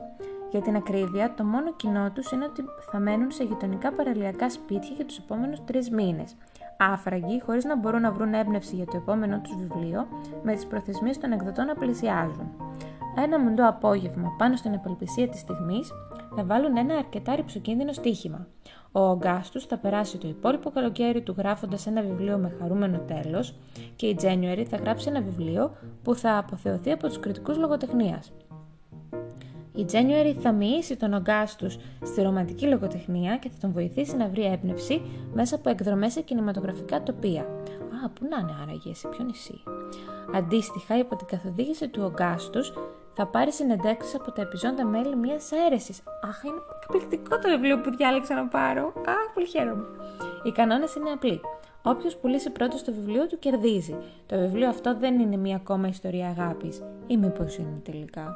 S1: Για την ακρίβεια, το μόνο κοινό τους είναι ότι θα μένουν σε γειτονικά παραλιακά σπίτια για τους επόμενους τρεις μήνες. Άφραγγοι, χωρίς να μπορούν να βρουν έμπνευση για το επόμενό τους βιβλίο, με τις προθεσμίες των εκδοτών να πλησιάζουν. Ένα μουντό απόγευμα πάνω στην απελπισία της στιγμής, θα βάλουν ένα αρκετά ρηψοκίνδυνο στοίχημα. Ο Ογκάστου θα περάσει το υπόλοιπο καλοκαίρι του γράφοντας ένα βιβλίο με χαρούμενο τέλος και η January θα γράψει ένα βιβλίο που θα αποθεωθεί από τους κριτικούς λογοτεχνίας. Η January θα μοιήσει τον Ογκάστου στη ρομαντική λογοτεχνία και θα τον βοηθήσει να βρει έμπνευση μέσα από εκδρομές σε κινηματογραφικά τοπία. Α, πού να είναι άραγε, σε ποιο νησί. Αντίστοιχα, υπό την καθοδήγηση του Ογκάστου θα πάρει συνεντεύξεις από τα επιζώντα μέλη μιας αίρεσης. Αχ, είναι εκπληκτικό το βιβλίο που διάλεξα να πάρω. Αχ, πολύ χαίρομαι. Οι κανόνες είναι απλοί. Όποιος πουλήσει πρώτος το βιβλίο του κερδίζει. Το βιβλίο αυτό δεν είναι μία ακόμα ιστορία αγάπης. Ή μήπως είναι τελικά.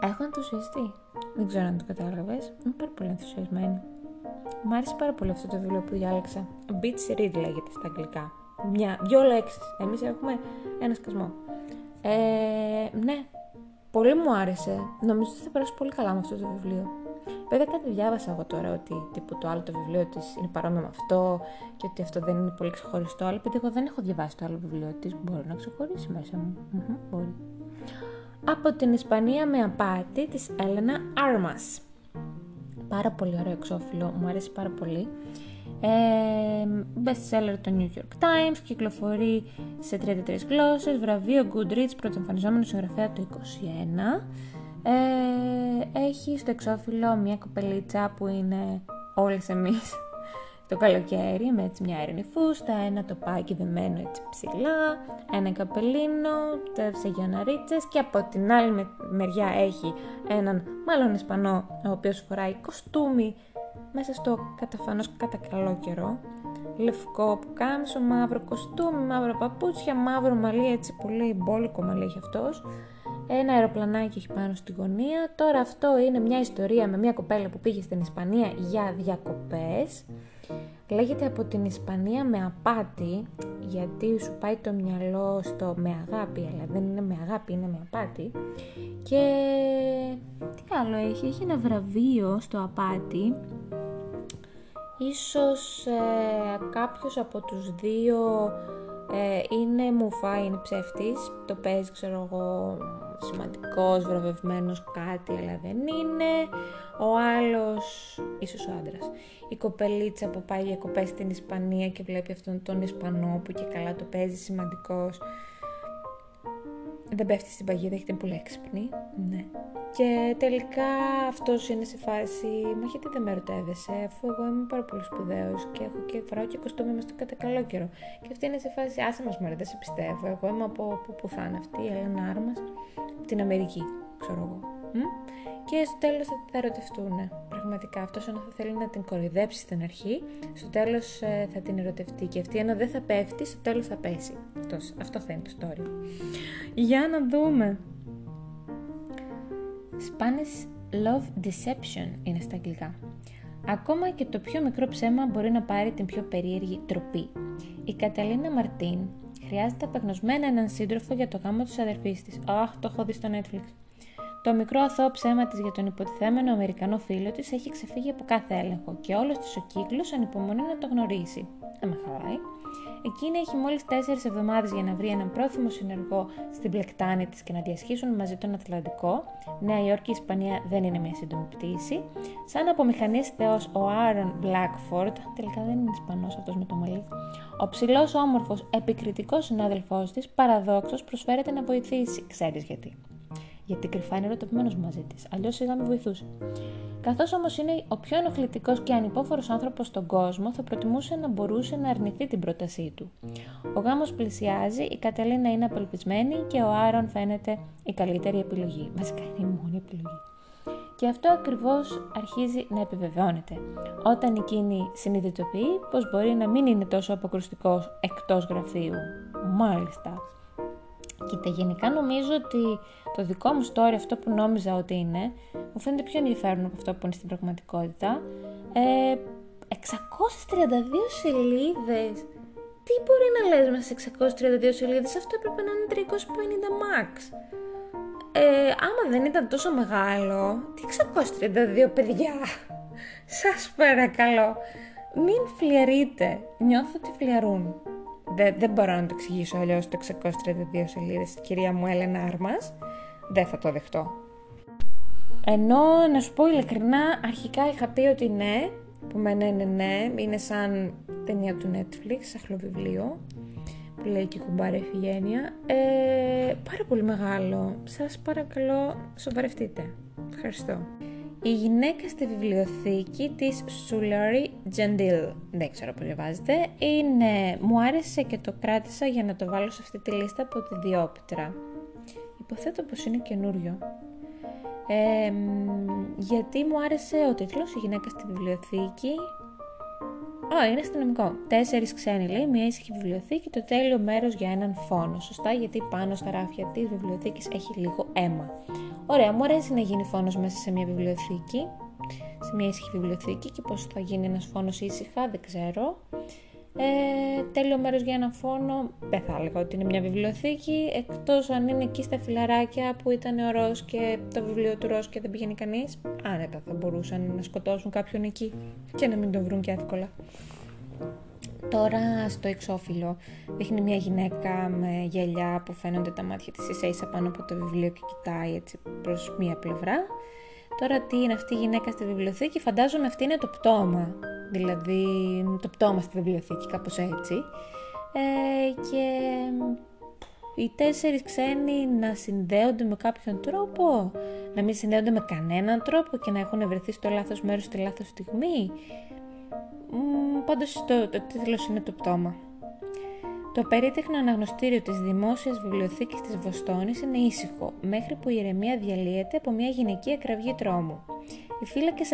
S1: Έχω ενθουσιαστεί. Δεν ξέρω αν το κατάλαβες. Είμαι πάρα πολύ ενθουσιασμένη. Μ' άρεσε πάρα πολύ αυτό το βιβλίο που διάλεξα. Beach Read λέγεται στα αγγλικά. Μια, δυο λέξεις. Εμείς έχουμε ένα σκασμό. Ε, ναι, Πολύ μου άρεσε. Νομίζω ότι θα περάσω πολύ καλά με αυτό το βιβλίο. Βέβαια κάτι διάβασα εγώ τώρα ότι τύπου το άλλο το βιβλίο της είναι παρόμοιο με αυτό και ότι αυτό δεν είναι πολύ ξεχωριστό. Αλλά επειδή εγώ δεν έχω διαβάσει το άλλο βιβλίο της, μπορεί να ξεχωρίσει μέσα μου. μπορεί. Από την Ισπανία με απάτη της Έλενα Άρμας. Πάρα πολύ ωραίο εξώφυλλο, μου αρέσει πάρα πολύ. Ε, best seller το New York Times, κυκλοφορεί σε 33 γλώσσες, βραβείο Goodreads, πρωτοεμφανιζόμενο συγγραφέα το 21. Ε, έχει στο εξώφυλλο μια κοπελίτσα που είναι όλες εμείς το καλοκαίρι με έτσι μια έρηνη φούστα, ένα τοπάκι δεμένο έτσι ψηλά, ένα καπελίνο, σε γιοναρίτσες και από την άλλη μεριά έχει έναν μάλλον Ισπανό ο οποίος φοράει κοστούμι μέσα στο καταφανώς κατά καλό καιρό, λευκό που κάμισο, μαύρο κοστούμι, μαύρα παπούτσια, μαύρο μαλλί, έτσι πολύ μπόλικο μαλλί έχει αυτός, ένα αεροπλανάκι έχει πάνω στη γωνία. Τώρα αυτό είναι μια ιστορία με μια κοπέλα που πήγε στην Ισπανία για διακοπές. Λέγεται από την Ισπανία με απάτη, γιατί σου πάει το μυαλό στο με αγάπη, αλλά δεν είναι με αγάπη, είναι με απάτη. Και τι άλλο έχει, έχει ένα βραβείο στο απάτη. Ίσως ε, κάποιος από τους δύο ε, είναι μουφά, είναι ψεύτης, το παίζει ξέρω εγώ σημαντικός, βραβευμένος κάτι, αλλά δεν είναι. Ο άλλος, ίσως ο άντρας, η κοπελίτσα που πάει διακοπές στην Ισπανία και βλέπει αυτόν τον Ισπανό που και καλά το παίζει σημαντικός. Δεν πέφτει στην παγίδα, έχετε πολύ έξυπνη. Ναι. Και τελικά αυτός είναι σε φάση, μα γιατί δεν με ερωτεύεσαι, αφού εγώ είμαι πάρα πολύ σπουδαίος και έχω και φοράω και κοστούμι μες στο κατά καλό καιρό. Και αυτή είναι σε φάση, άσε μας μωρέ, δεν σε πιστεύω. Εγώ είμαι από πού θα είναι αυτή, η Έλενα Άρμα, από την Αμερική, ξέρω εγώ. Και στο τέλος θα, θα ερωτευτούν. Πραγματικά αυτός ενώ θα θέλει να την κοροϊδέψει στην αρχή, στο τέλος ε, θα την ερωτευτεί. Και αυτή ενώ δεν θα πέφτει, στο τέλος θα πέσει. Αυτός, αυτό θα είναι το story. Για να δούμε. Spanish Love Deception είναι στα αγγλικά. Ακόμα και το πιο μικρό ψέμα μπορεί να πάρει την πιο περίεργη τροπή. Η Καταλίνα Μαρτίν χρειάζεται απεγνωσμένα έναν σύντροφο για το γάμο της αδερφής της. Αχ, το έχω δει στο Netflix. Το μικρό αθώο ψέμα της για τον υποτιθέμενο Αμερικανό φίλο της έχει ξεφύγει από κάθε έλεγχο και όλος τη ο κύκλο ανυπομονεί να το γνωρίσει. Δεν με χαλάει. Εκείνη έχει μόλις 4 εβδομάδες για να βρει έναν πρόθυμο συνεργό στην πλεκτάνη της και να διασχίσουν μαζί τον Ατλαντικό. Νέα Υόρκη, Ισπανία δεν είναι μια σύντομη πτήση. Σαν απομηχανής θεός ο Άρον Μπλάκφορντ, τελικά δεν είναι Ισπανός αυτός με το μαλλί. Ο ψηλός, όμορφος, επικριτικός συνάδελφός της, παραδόξως προσφέρεται να βοηθήσει. Ξέρεις γιατί γιατί κρυφά είναι ερωτευμένος μαζί της, αλλιώς σιγά με βοηθούσε. Καθώς όμως είναι ο πιο ενοχλητικός και ανυπόφορος άνθρωπος στον κόσμο, θα προτιμούσε να μπορούσε να αρνηθεί την πρότασή του. Ο γάμος πλησιάζει, η Κατελίνα είναι απελπισμένη και ο Άρον φαίνεται η καλύτερη επιλογή. Βασικά είναι η μόνη επιλογή. Και αυτό ακριβώς αρχίζει να επιβεβαιώνεται. Όταν εκείνη συνειδητοποιεί πως μπορεί να μην είναι τόσο αποκρουστικός εκτός γραφείου. Μάλιστα. Κοίτα, γενικά νομίζω ότι το δικό μου story, αυτό που νόμιζα ότι είναι, μου φαίνεται πιο ενδιαφέρον από αυτό που είναι στην πραγματικότητα. Ε, 632 σελίδες. Τι μπορεί να λες μέσα σε 632 σελίδες, αυτό έπρεπε να είναι 350 max. Ε, άμα δεν ήταν τόσο μεγάλο, τι 632 παιδιά, σας παρακαλώ, μην φλιαρείτε, νιώθω ότι φλιαρούν. Δεν, δεν μπορώ να το εξηγήσω αλλιώς το 632 σελίδες κυρία μου Έλενα Άρμας. Δεν θα το δεχτώ. Ενώ να σου πω ειλικρινά, αρχικά είχα πει ότι ναι, που με ναι, ναι, ναι, είναι σαν ταινία του Netflix, αχλοβιβλίο, που λέει και κουμπάρε εφηγένεια. Ε, πάρα πολύ μεγάλο. Σας παρακαλώ, σοβαρευτείτε. Ευχαριστώ. Η γυναίκα στη βιβλιοθήκη της Σουλάρι Τζεντιλ, δεν ξέρω πώς διαβάζετε, είναι, μου άρεσε και το κράτησα για να το βάλω σε αυτή τη λίστα από τη Διόπτρα. Υποθέτω πως είναι καινούριο. Ε, γιατί μου άρεσε ο τίτλος «Η γυναίκα στη βιβλιοθήκη». Ω, είναι αστυνομικό. Τέσσερις ξένοι λέει, μια ήσυχη βιβλιοθήκη, το τέλειο μέρος για έναν φόνο. Σωστά, γιατί πάνω στα ράφια της βιβλιοθήκης έχει λίγο αίμα. Ωραία, μου αρέσει να γίνει φόνος μέσα σε μια βιβλιοθήκη, σε μια ήσυχη βιβλιοθήκη και πώς θα γίνει ένας φόνος ήσυχα, δεν ξέρω. Ε, τέλειο μέρος για ένα φόνο, δεν θα έλεγα ότι είναι μια βιβλιοθήκη, εκτός αν είναι εκεί στα φιλαράκια που ήταν ο Ρος και το βιβλίο του Ρος και δεν πηγαίνει κανείς, άνετα θα μπορούσαν να σκοτώσουν κάποιον εκεί και να μην τον βρουν και εύκολα. Τώρα στο εξώφυλλο δείχνει μια γυναίκα με γυαλιά που φαίνονται τα μάτια της ίσα ίσα πάνω από το βιβλίο και κοιτάει έτσι προς μία πλευρά. Τώρα τι είναι αυτή η γυναίκα στη βιβλιοθήκη, φαντάζομαι αυτή είναι το πτώμα, δηλαδή το πτώμα στη βιβλιοθήκη, κάπως έτσι. Ε, και οι τέσσερις ξένοι να συνδέονται με κάποιον τρόπο, να μην συνδέονται με κανέναν τρόπο και να έχουν βρεθεί στο λάθος μέρος στη λάθος στιγμή. Πάντως το, το τίτλος είναι το πτώμα. Το περίτεχνο αναγνωστήριο της Δημόσιας Βιβλιοθήκης της Βοστόνης είναι ήσυχο, μέχρι που η ηρεμία διαλύεται από μια γυναικεία κραυγή τρόμου. οι φύλακες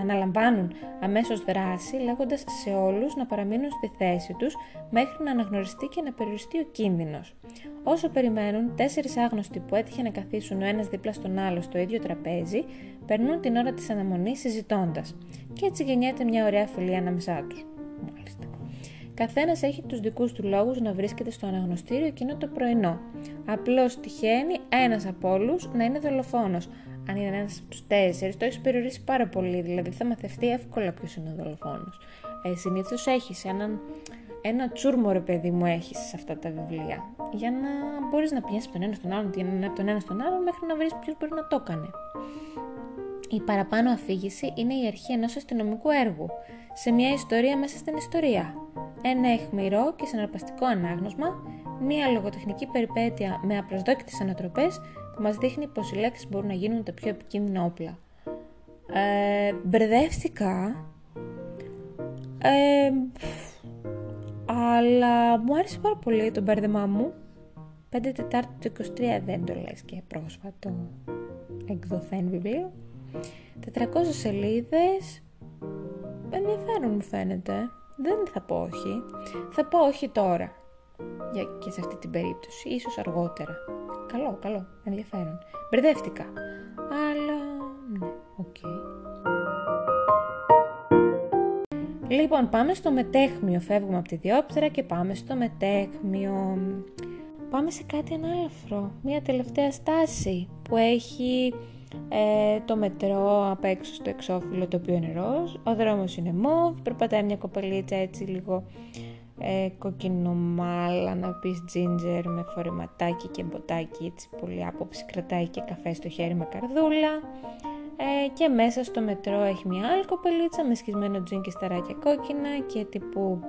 S1: αναλαμβάνουν αμέσως δράση λέγοντας σε όλους να παραμείνουν στη θέση τους μέχρι να αναγνωριστεί και να περιοριστεί ο κίνδυνος. Όσο περιμένουν, τέσσερις άγνωστοι που έτυχε να καθίσουν ο ένας δίπλα στον άλλο στο ίδιο τραπέζι, περνούν την ώρα της αναμονής συζητώντας και έτσι γεννιέται μια ωραία φιλία ανάμεσά τους. Καθένας έχει τους δικούς του λόγους να βρίσκεται στο αναγνωστήριο εκείνο το πρωινό. Απλώς τυχαίνει ένας από όλους να είναι δολοφόνος. Αν είναι ένας από τους τέσσερις, το έχεις περιορίσει πάρα πολύ, δηλαδή θα μαθευτεί εύκολα ποιος είναι ο δολοφόνος. Ε, Συνήθως έχεις έναν, ένα τσούρμο ρε παιδί μου έχεις σε αυτά τα βιβλία. Για να μπορείς να πιέσει τον ένα στον άλλον, από τον ένα στον άλλον, μέχρι να βρεις ποιος μπορεί να το έκανε. Η παραπάνω αφήγηση είναι η αρχή ενός αστυνομικού έργου, σε μια ιστορία μέσα στην ιστορία. Ένα αιχμηρό και συναρπαστικό ανάγνωσμα, μια λογοτεχνική περιπέτεια με απροσδόκητες ανατροπές που μας δείχνει πως οι λέξεις μπορούν να γίνουν τα πιο επικίνδυνα όπλα. Ε, μπερδεύτηκα, ε, αλλά μου άρεσε πάρα πολύ το μπέρδεμά μου. 5 Τετάρτου του 23 δεν το λες και πρόσφατο εκδοθέν βιβλίο. 400 σελίδες, ενδιαφέρον μου φαίνεται. Δεν θα πω όχι. Θα πω όχι τώρα. Για και σε αυτή την περίπτωση. Ίσως αργότερα. Καλό, καλό. Ενδιαφέρον. Μπερδεύτηκα. Αλλά... Ναι, οκ. Λοιπόν, πάμε στο Μεταίχμιο. Φεύγουμε από τη Διόπτρα και πάμε στο Μεταίχμιο. Πάμε σε κάτι ανάλαφρο. Μία τελευταία στάση που έχει ε, το μετρό απ' έξω στο εξώφυλλο το οποίο είναι ροζ, ο δρόμος είναι μοβ, περπατάει μια κοπελίτσα έτσι λίγο ε, κοκκινομάλα να πεις ginger με φορεματάκι και μποτάκι. Έτσι πολύ άποψη κρατάει και καφέ στο χέρι με καρδούλα ε, και μέσα στο μετρό έχει μια άλλη κοπελίτσα με σχισμένο τζιν και σταράκια κόκκινα και τύπου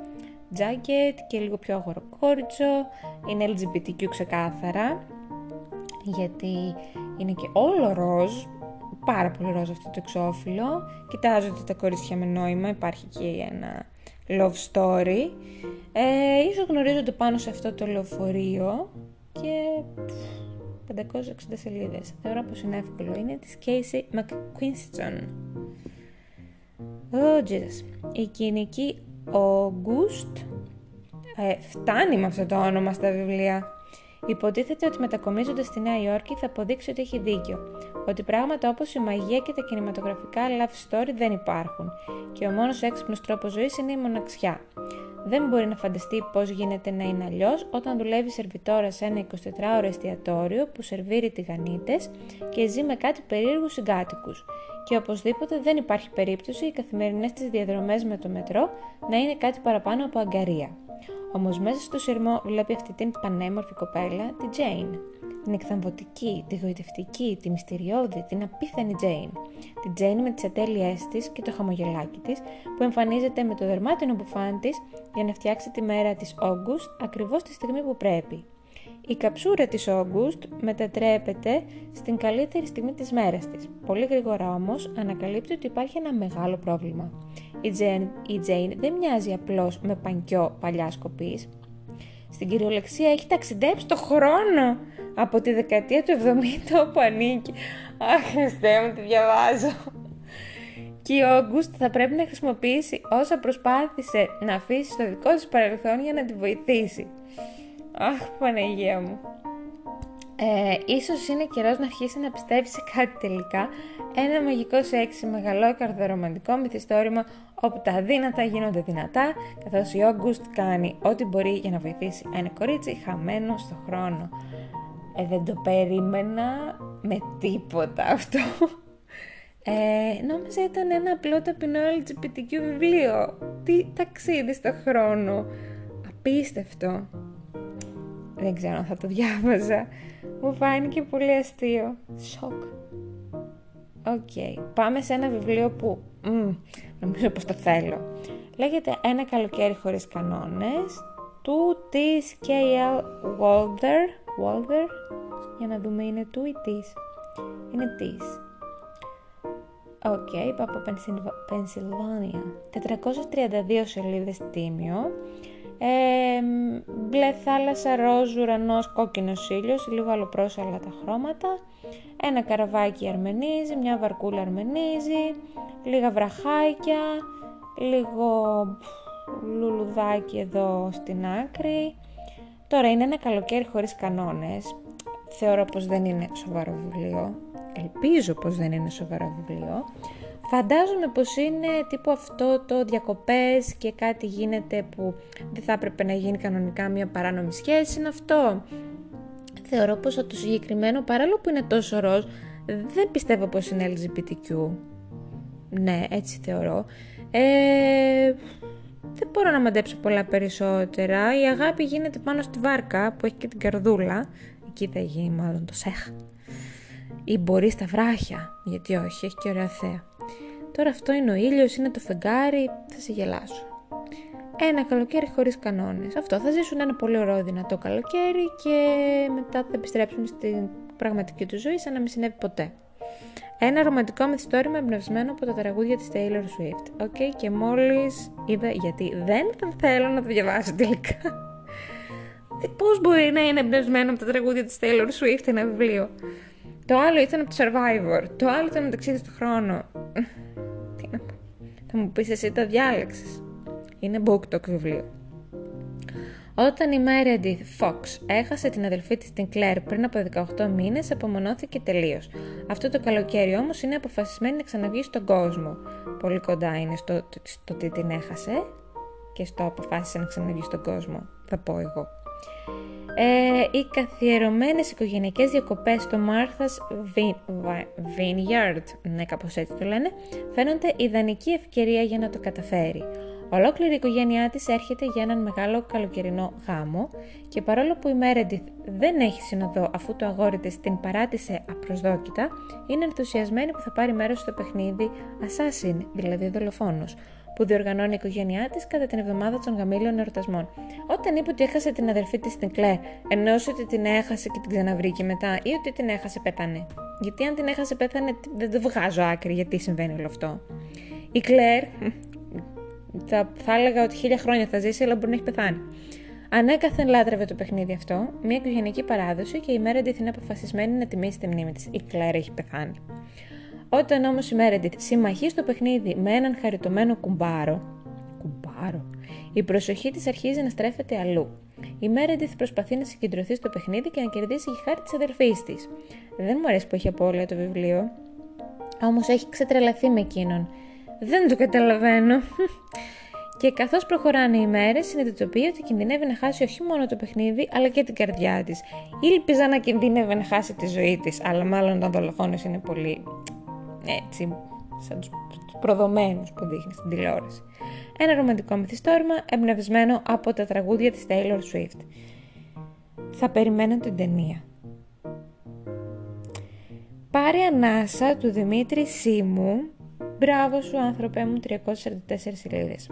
S1: jacket και λίγο πιο αγοροκόριτσο είναι LGBTQ ξεκάθαρα γιατί είναι και όλο ροζ, πάρα πολύ ροζ αυτό το εξώφυλλο. Κοιτάζονται τα κορίτσια με νόημα, υπάρχει και ένα love story. Ε, ίσως γνωρίζονται πάνω σε αυτό το λεωφορείο και 560 σελίδες. Θεωρώ πως είναι εύκολο. Είναι της Casey McQuiston. Oh, Jesus. Η κοινική August ε, φτάνει με αυτό το όνομα στα βιβλία. Υποτίθεται ότι μετακομίζοντας στη Νέα Υόρκη θα αποδείξει ότι έχει δίκιο. Ότι πράγματα όπως η μαγεία και τα κινηματογραφικά love story δεν υπάρχουν. Και ο μόνος έξυπνος τρόπος ζωής είναι η μοναξιά. Δεν μπορεί να φανταστεί πώς γίνεται να είναι αλλιώς όταν δουλεύει σερβιτόρα σε ένα 24ωρο εστιατόριο που σερβίρει τηγανίτες και ζει με κάτι περίεργους συγκάτοικους. Και οπωσδήποτε δεν υπάρχει περίπτωση οι καθημερινές της διαδρομές με το μετρό να είναι κάτι παραπάνω από αγκαρία. Όμως μέσα στο σειρμό βλέπει αυτή την πανέμορφη κοπέλα, τη Jane. Την εκθαμβωτική, τη γοητευτική, τη μυστηριώδη, την απίθανη Jane. Την Jane με τις ατέλειές της και το χαμογελάκι της, που εμφανίζεται με το δερμάτινο μπουφάν της για να φτιάξει τη μέρα της August ακριβώς τη στιγμή που πρέπει. Η καψούρα της August μετατρέπεται στην καλύτερη στιγμή της μέρας της. Πολύ γρήγορα όμως ανακαλύπτει ότι υπάρχει ένα μεγάλο πρόβλημα. Η Jane, η Jane δεν μοιάζει απλώς με πανκιό παλιά σκοπής. Στην κυριολεξία έχει ταξιδέψει το χρόνο από τη δεκαετία του 70 όπου ανήκει. Αχ, Χριστέ μου, τη διαβάζω. Και η August θα πρέπει να χρησιμοποιήσει όσα προσπάθησε να αφήσει στο δικό της παρελθόν για να τη βοηθήσει. Αχ, Παναγία μου. Ε, ίσως είναι καιρός να αρχίσει να πιστεύεις σε κάτι τελικά. Ένα μαγικό σεξ, μεγαλόκαρδο ρομαντικό μυθιστόρημα όπου τα αδύνατα γίνονται δυνατά, καθώς η August κάνει ό,τι μπορεί για να βοηθήσει ένα κορίτσι χαμένο στο χρόνο. Ε, δεν το περίμενα με τίποτα αυτό. Ε, νόμιζα ήταν ένα απλό ταπεινό LGBTQ βιβλίο. Τι ταξίδι στο χρόνο. Απίστευτο. Δεν ξέρω αν θα το διάβαζα. Μου φάνηκε πολύ αστείο. Σοκ. Οκ. Πάμε σε ένα βιβλίο που μ, νομίζω πως το θέλω. Λέγεται «Ένα καλοκαίρι χωρίς κανόνες» του της K.L. Walther. Walther; Για να δούμε είναι του ή της; Είναι της. OK, okay, από Πενσιλβάνια. 432 σελίδες τίμιο Ε, μπλε θάλασσα, ροζ, ουρανός, κόκκινος ήλιος, λίγο αλλοπρόσαλλα τα χρώματα. Ένα καραβάκι αρμενίζει, μια βαρκούλα αρμενίζει, λίγα βραχάκια, λίγο λουλουδάκι εδώ στην άκρη. Τώρα είναι ένα καλοκαίρι χωρίς κανόνες. Θεωρώ πως δεν είναι σοβαρό βιβλίο. Ελπίζω πως δεν είναι σοβαρό βιβλίο. Φαντάζομαι πως είναι τύπου αυτό το διακοπές και κάτι γίνεται που δεν θα έπρεπε να γίνει κανονικά μια παράνομη σχέση. Είναι αυτό. Θεωρώ πως το συγκεκριμένο, παράλληλο που είναι τόσο ροζ, δεν πιστεύω πως είναι LGBTQ. Ναι, έτσι θεωρώ. Ε, δεν μπορώ να μαντέψω πολλά περισσότερα. Η αγάπη γίνεται πάνω στη βάρκα που έχει και την καρδούλα. Εκεί θα γίνει μάλλον το σεξ. Ή μπορεί στα βράχια, γιατί όχι, έχει και ωραία θέα. Τώρα αυτό είναι ο ήλιος, είναι το φεγγάρι, θα σε γελάσω. Ένα καλοκαίρι χωρίς κανόνες. Αυτό θα ζήσουν ένα πολύ ωραίο δυνατό καλοκαίρι και μετά θα επιστρέψουν στην πραγματική τους ζωή σαν να μην συνέβη ποτέ. Ένα ρομαντικό μυθιστόρημα εμπνευσμένο από τα τραγούδια της Taylor Swift. OK, okay, και μόλις είδα γιατί δεν θα θέλω να το διαβάσω τελικά. Πώς μπορεί να είναι εμπνευσμένο από τα τραγούδια της Taylor Swift ένα βιβλίο; Το άλλο ήταν από το Survivor. Το άλλο ήταν από το ταξίδι στον χρόνο. Τι να πω. Θα μου πεις εσύ τα διάλεξες. Είναι book talk βιβλίο. Όταν η Meredith Fox έχασε την αδελφή της την Claire πριν από 18 μήνες, απομονώθηκε τελείως. Αυτό το καλοκαίρι όμως είναι αποφασισμένη να ξαναβγεί στον κόσμο. Πολύ κοντά είναι στο, στο τι την έχασε και στο αποφάσισε να ξαναβγεί στον κόσμο, θα πω εγώ. Ε, οι καθιερωμένες οικογενειακές διακοπές στο Martha's Vineyard, ναι κάπως έτσι το λένε, φαίνονται ιδανική ευκαιρία για να το καταφέρει. Ολόκληρη η οικογένειά της έρχεται για έναν μεγάλο καλοκαιρινό γάμο και παρόλο που η Μέρεντιθ δεν έχει συνοδό αφού το αγόρι της την παράτησε απροσδόκητα, είναι ενθουσιασμένη που θα πάρει μέρος στο παιχνίδι Assassin, δηλαδή δολοφόνος, που διοργανώνει η οικογένειά της κατά την εβδομάδα των γαμήλων εορτασμών. Όταν είπε ότι έχασε την αδερφή της στην Κλέρ, εννοούσε ότι την έχασε και την ξαναβρήκε μετά, ή ότι την έχασε πέθανε. Γιατί αν την έχασε πέθανε, δεν το βγάζω άκρη γιατί συμβαίνει όλο αυτό. Η Κλέρ, θα, θα έλεγα ότι χίλια χρόνια θα ζήσει, αλλά μπορεί να έχει πεθάνει. Ανέκαθεν λάτρευε το παιχνίδι αυτό, μια οικογενειακή παράδοση και η μέρα είναι αποφασισμένη να τιμήσει τη μνήμη της. Η Κλέρ έχει πεθάνει. Όταν όμως η Μέρεντιτ συμμαχεί στο παιχνίδι με έναν χαριτωμένο κουμπάρο, κουμπάρο, η προσοχή της αρχίζει να στρέφεται αλλού. Η Μέρεντιθ προσπαθεί να συγκεντρωθεί στο παιχνίδι και να κερδίσει η χάρη της αδερφής της. Δεν μου αρέσει που έχει απώλεια το βιβλίο, όμως έχει ξετρελαθεί με εκείνον. Δεν το καταλαβαίνω. Και καθώς προχωράνε οι μέρες, συνειδητοποιεί ότι κινδυνεύει να χάσει όχι μόνο το παιχνίδι, αλλά και την καρδιά της. Ήλπιζα να κινδύνευε να χάσει τη ζωή της, αλλά μάλλον όταν δολοφόνος είναι πολύ έτσι, σαν τους, προδομένους που δείχνεις στην τηλεόραση. Ένα ρομαντικό μυθιστόρημα εμπνευσμένο από τα τραγούδια της Taylor Swift. Θα περιμένω την ταινία. Πάρε ανάσα του Δημήτρη Σίμου. Μπράβο σου άνθρωπέ μου 344 σελίδες.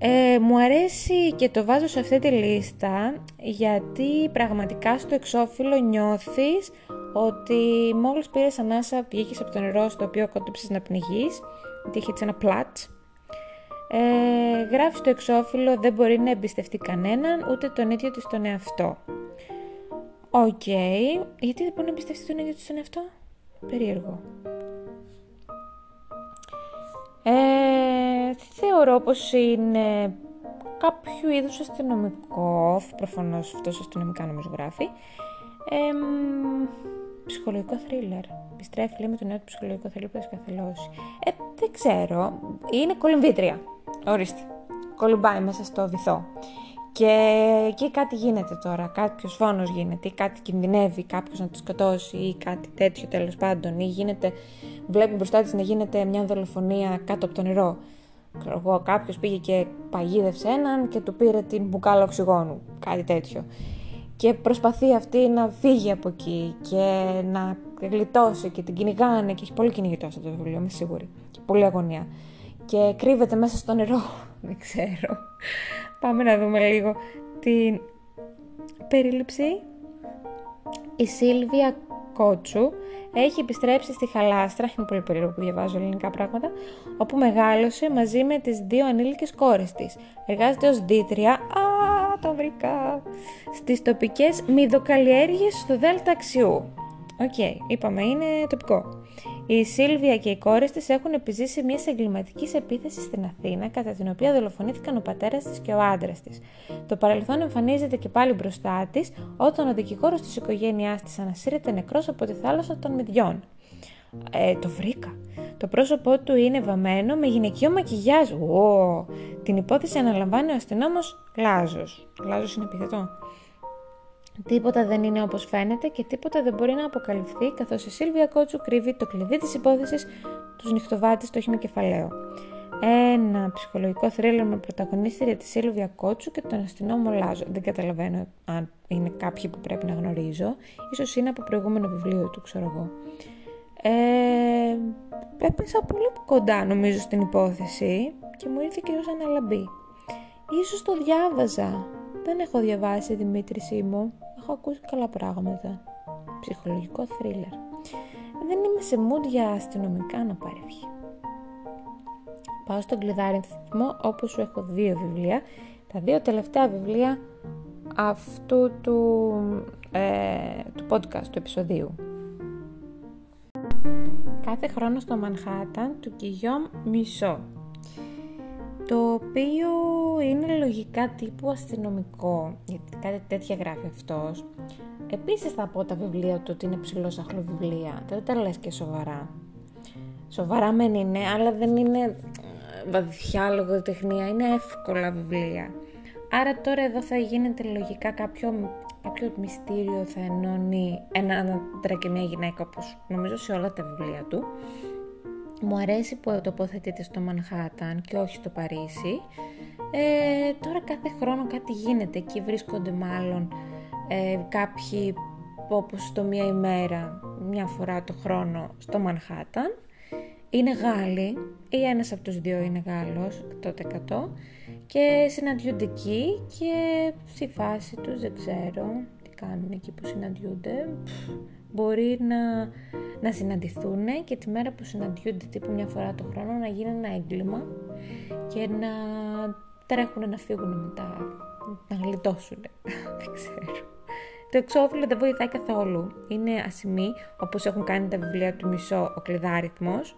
S1: Ε, μου αρέσει και το βάζω σε αυτή τη λίστα γιατί πραγματικά στο εξώφυλλο νιώθεις ότι μόλις πήρες ανάσα βγήκες από το νερό στο οποίο κόντεψες να πνιγείς γιατί έχει έτσι ένα πλατς. Ε, γράφει στο εξώφυλλο δεν μπορεί να εμπιστευτεί κανέναν ούτε τον ίδιο της τον εαυτό. Οκ, γιατί δεν μπορεί να εμπιστευτεί τον ίδιο της τον εαυτό; Περίεργο ε, θεωρώ πως είναι κάποιο είδους αστυνομικό, προφανώς αυτός αστυνομικά νομίζω γράφει, ε, ψυχολογικό θρίλερ. Επιστρέφει λέει με το νέο του ψυχολογικό θρίλερ που έχει καθελώσει. Ε, δεν ξέρω. Είναι κολυμβήτρια. Ορίστε. Κολυμπάει μέσα στο βυθό. Και εκεί κάτι γίνεται τώρα, κάποιος φόνος γίνεται ή κάτι κινδυνεύει κάποιος να τη σκοτώσει ή κάτι τέτοιο τέλος πάντων ή γίνεται, βλέπει μπροστά της να γίνεται μια δολοφονία κάτω από το νερό. Ξέρω εγώ, κάποιος πήγε και παγίδευσε έναν και του πήρε την μπουκάλα οξυγόνου, κάτι τέτοιο. Και προσπαθεί αυτή να φύγει από εκεί και να γλιτώσει και την κυνηγάνε και έχει πολύ κυνηγητό αυτό το βιβλίο, είμαι σίγουρη. Και πολύ αγωνία. Και κρύβεται μέσα στο νερό, δεν ξέρω. Πάμε να δούμε λίγο την περίληψη. Η Σίλβια Κότσου έχει επιστρέψει στη Χαλάστρα, είναι πολύ περίεργο που διαβάζω ελληνικά πράγματα, όπου μεγάλωσε μαζί με τις δύο ανήλικες κόρες της. Εργάζεται ως δύτρια, α, το βρήκα. Στις τοπικές μυδοκαλλιέργειες στο Δέλτα Αξιού. OK, okay, είπαμε, είναι τοπικό. Η Σίλβια και οι κόρες της έχουν επιζήσει μια εγκληματική επίθεση στην Αθήνα, κατά την οποία δολοφονήθηκαν ο πατέρας της και ο άντρας της. Το παρελθόν εμφανίζεται και πάλι μπροστά της, όταν ο δικηγόρος της οικογένειάς της ανασύρεται νεκρός από τη θάλασσα των Μυδιών. Ε, το βρήκα. Το πρόσωπό του είναι βαμμένο με γυναικείο μακιγιάζ. Ω, την υπόθεση αναλαμβάνει ο αστυνόμος Λάζος. Λάζος είναι επιθετό. Τίποτα δεν είναι όπως φαίνεται και τίποτα δεν μπορεί να αποκαλυφθεί καθώς η Σίλβια Κότσου κρύβει το κλειδί της υπόθεσης τους νυχτοβάτη στο όχημα κεφαλαίο. Ένα ψυχολογικό θρύλο με πρωταγωνίστρια τη Σίλβια Κότσου και τον αστυνόμο Λάζο. Δεν καταλαβαίνω αν είναι κάποιοι που πρέπει να γνωρίζω. Ίσως είναι από προηγούμενο βιβλίο του, ξέρω εγώ. Ε, έπεσα πολύ κοντά νομίζω στην υπόθεση και μου ήρθε και ως αναλαμπή. Ίσως το διάβαζα. Δεν έχω διαβάσει Δημήτρη μου έχω ακούσει καλά πράγματα. Ψυχολογικό θρίλερ. Δεν είμαι σε mood για αστυνομικά να παρεύχει. Πάω στον κλειδάρι θυμό όπου σου έχω δύο βιβλία. Τα δύο τελευταία βιβλία αυτού του, ε, του podcast, του επεισοδίου. Κάθε χρόνο στο Μανχάταν του Κιγιόμ Μισό το οποίο είναι λογικά τύπου αστυνομικό, γιατί κάτι τέτοια γράφει αυτός. Επίσης θα πω τα βιβλία του ότι είναι ψηλός βιβλία, δεν τα λες και σοβαρά. Σοβαρά μεν είναι, αλλά δεν είναι ε, βαθιά λογοτεχνία, είναι εύκολα βιβλία. Άρα τώρα εδώ θα γίνεται λογικά κάποιο, κάποιο μυστήριο θα ενώνει ένα άντρα και μια γυναίκα όπως νομίζω σε όλα τα βιβλία του μου αρέσει που τοποθετείται στο Μανχάταν και όχι στο Παρίσι. Ε, τώρα κάθε χρόνο κάτι γίνεται. Εκεί βρίσκονται μάλλον ε, κάποιοι όπως το μία ημέρα, μια φορά το χρόνο στο Μανχάταν. Είναι Γάλλοι ή ένας από τους δύο είναι Γάλλος, 100% και συναντιούνται εκεί και στη φάση τους δεν ξέρω τι κάνουν εκεί που συναντιούνται μπορεί να, να συναντηθούν και τη μέρα που συναντιούνται τύπου μια φορά το χρόνο να γίνει ένα έγκλημα και να τρέχουν να φύγουν μετά, να γλιτώσουν, δεν ξέρω. Το εξώφυλλο δεν βοηθάει καθόλου. Είναι ασημή, όπως έχουν κάνει τα βιβλία του Μισό, ο κλειδάριθμος.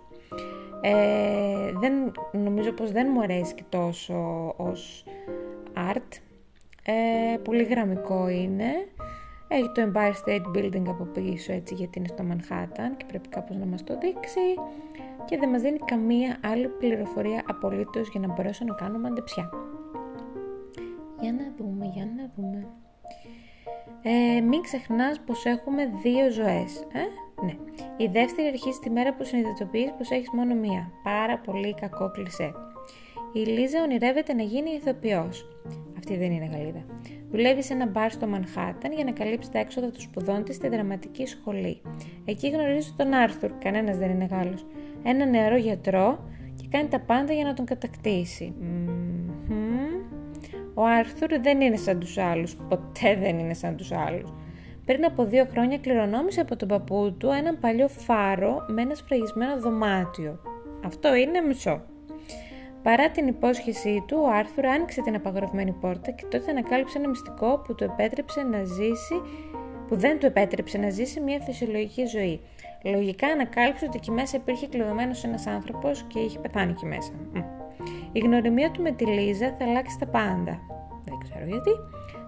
S1: Ε, δεν, νομίζω πως δεν μου αρέσει και τόσο ως art. Ε, πολύ γραμμικό είναι. Έχει το Empire State Building από πίσω έτσι γιατί είναι στο Manhattan και πρέπει κάπως να μας το δείξει και δεν μας δίνει καμία άλλη πληροφορία απολύτως για να μπορέσω να κάνω μαντεψιά. Για να δούμε, για να δούμε. Ε, μην ξεχνάς πως έχουμε δύο ζωές. Ε; Ναι. Η δεύτερη αρχίζει τη μέρα που συνειδητοποιείς πως έχεις μόνο μία. Πάρα πολύ κακό κλισέ. Η Λίζα ονειρεύεται να γίνει ηθοποιός. Αυτή δεν είναι Γαλλίδα. Δουλεύει σε ένα μπαρ στο Μανχάταν για να καλύψει τα έξοδα των σπουδών της στη δραματική σχολή. Εκεί γνωρίζει τον Άρθουρ, κανένας δεν είναι Γάλλος, ένα νεαρό γιατρό και κάνει τα πάντα για να τον κατακτήσει. Ο Άρθουρ δεν είναι σαν τους άλλους, ποτέ δεν είναι σαν τους άλλους. Πριν από δύο χρόνια κληρονόμησε από τον παππού του έναν παλιό φάρο με ένα σφραγισμένο δωμάτιο. Αυτό είναι μισό. Παρά την υπόσχεσή του, ο Άρθουρ άνοιξε την απαγορευμένη πόρτα και τότε ανακάλυψε ένα μυστικό που, του επέτρεψε να ζήσει, που δεν του επέτρεψε να ζήσει μια φυσιολογική ζωή. Λογικά ανακάλυψε ότι εκεί μέσα υπήρχε κλειδωμένος ένας άνθρωπος και είχε πεθάνει εκεί μέσα. Η γνωριμία του με τη Λίζα θα αλλάξει τα πάντα. Δεν ξέρω γιατί.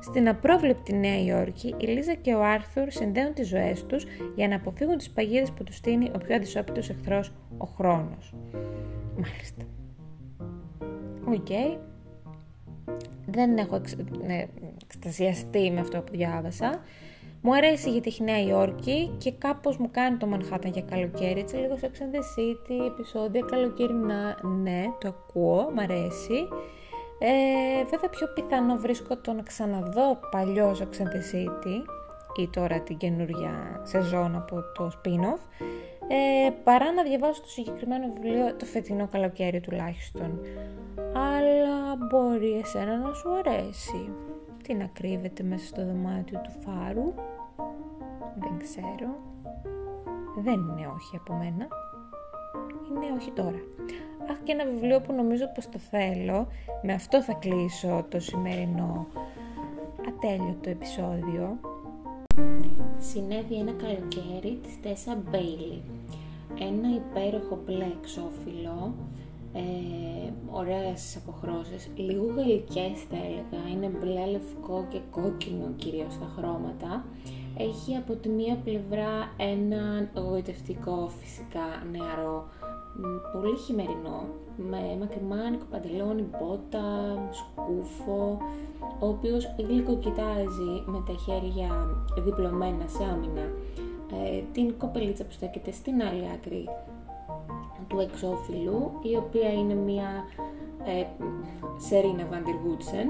S1: Στην απρόβλεπτη Νέα Υόρκη, η Λίζα και ο Άρθουρ συνδέουν τις ζωές τους για να αποφύγουν τις παγίδες που τους στήνει ο πιο αδυσώπητο εχθρός, ο χρόνος. Μάλιστα. Οκ. Δεν έχω εξ, ναι, εκστασιαστεί με αυτό που διάβασα. Μου αρέσει γιατί έχει Νέα Υόρκη και κάπως μου κάνει το Manhattan για καλοκαίρι, έτσι λίγο σε City, επεισόδια καλοκαιρινά, ναι, το ακούω, μου αρέσει. Ε, βέβαια πιο πιθανό βρίσκω το να ξαναδώ παλιό Sex City ή τώρα την καινούργια σεζόν από το spin-off ε, παρά να διαβάσω το συγκεκριμένο βιβλίο το φετινό καλοκαίρι τουλάχιστον. Αλλά μπορεί εσένα να σου αρέσει. Τι να κρύβεται μέσα στο δωμάτιο του φάρου. Δεν ξέρω. Δεν είναι όχι από μένα. Είναι όχι τώρα. Αχ και ένα βιβλίο που νομίζω πως το θέλω. Με αυτό θα κλείσω το σημερινό τέλειο το επεισόδιο. Συνέβη ένα καλοκαίρι της Τέσσα Μπέιλι. Ένα υπέροχο μπλε εξώφυλλο, ε, ωραίες αποχρώσεις, λίγο γαλλικές θα έλεγα, είναι μπλε, λευκό και κόκκινο κυρίως τα χρώματα. Έχει από τη μία πλευρά έναν γοητευτικό φυσικά νεαρό πολύ χειμερινό, με μακριμάνικο παντελόνι, μπότα, σκούφο, ο οποίος γλυκοκοιτάζει με τα χέρια διπλωμένα σε άμυνα ε, την κοπελίτσα που στέκεται στην άλλη άκρη του εξώφυλλου, η οποία είναι μια ε, Σερίνα Βαντιργούτσεν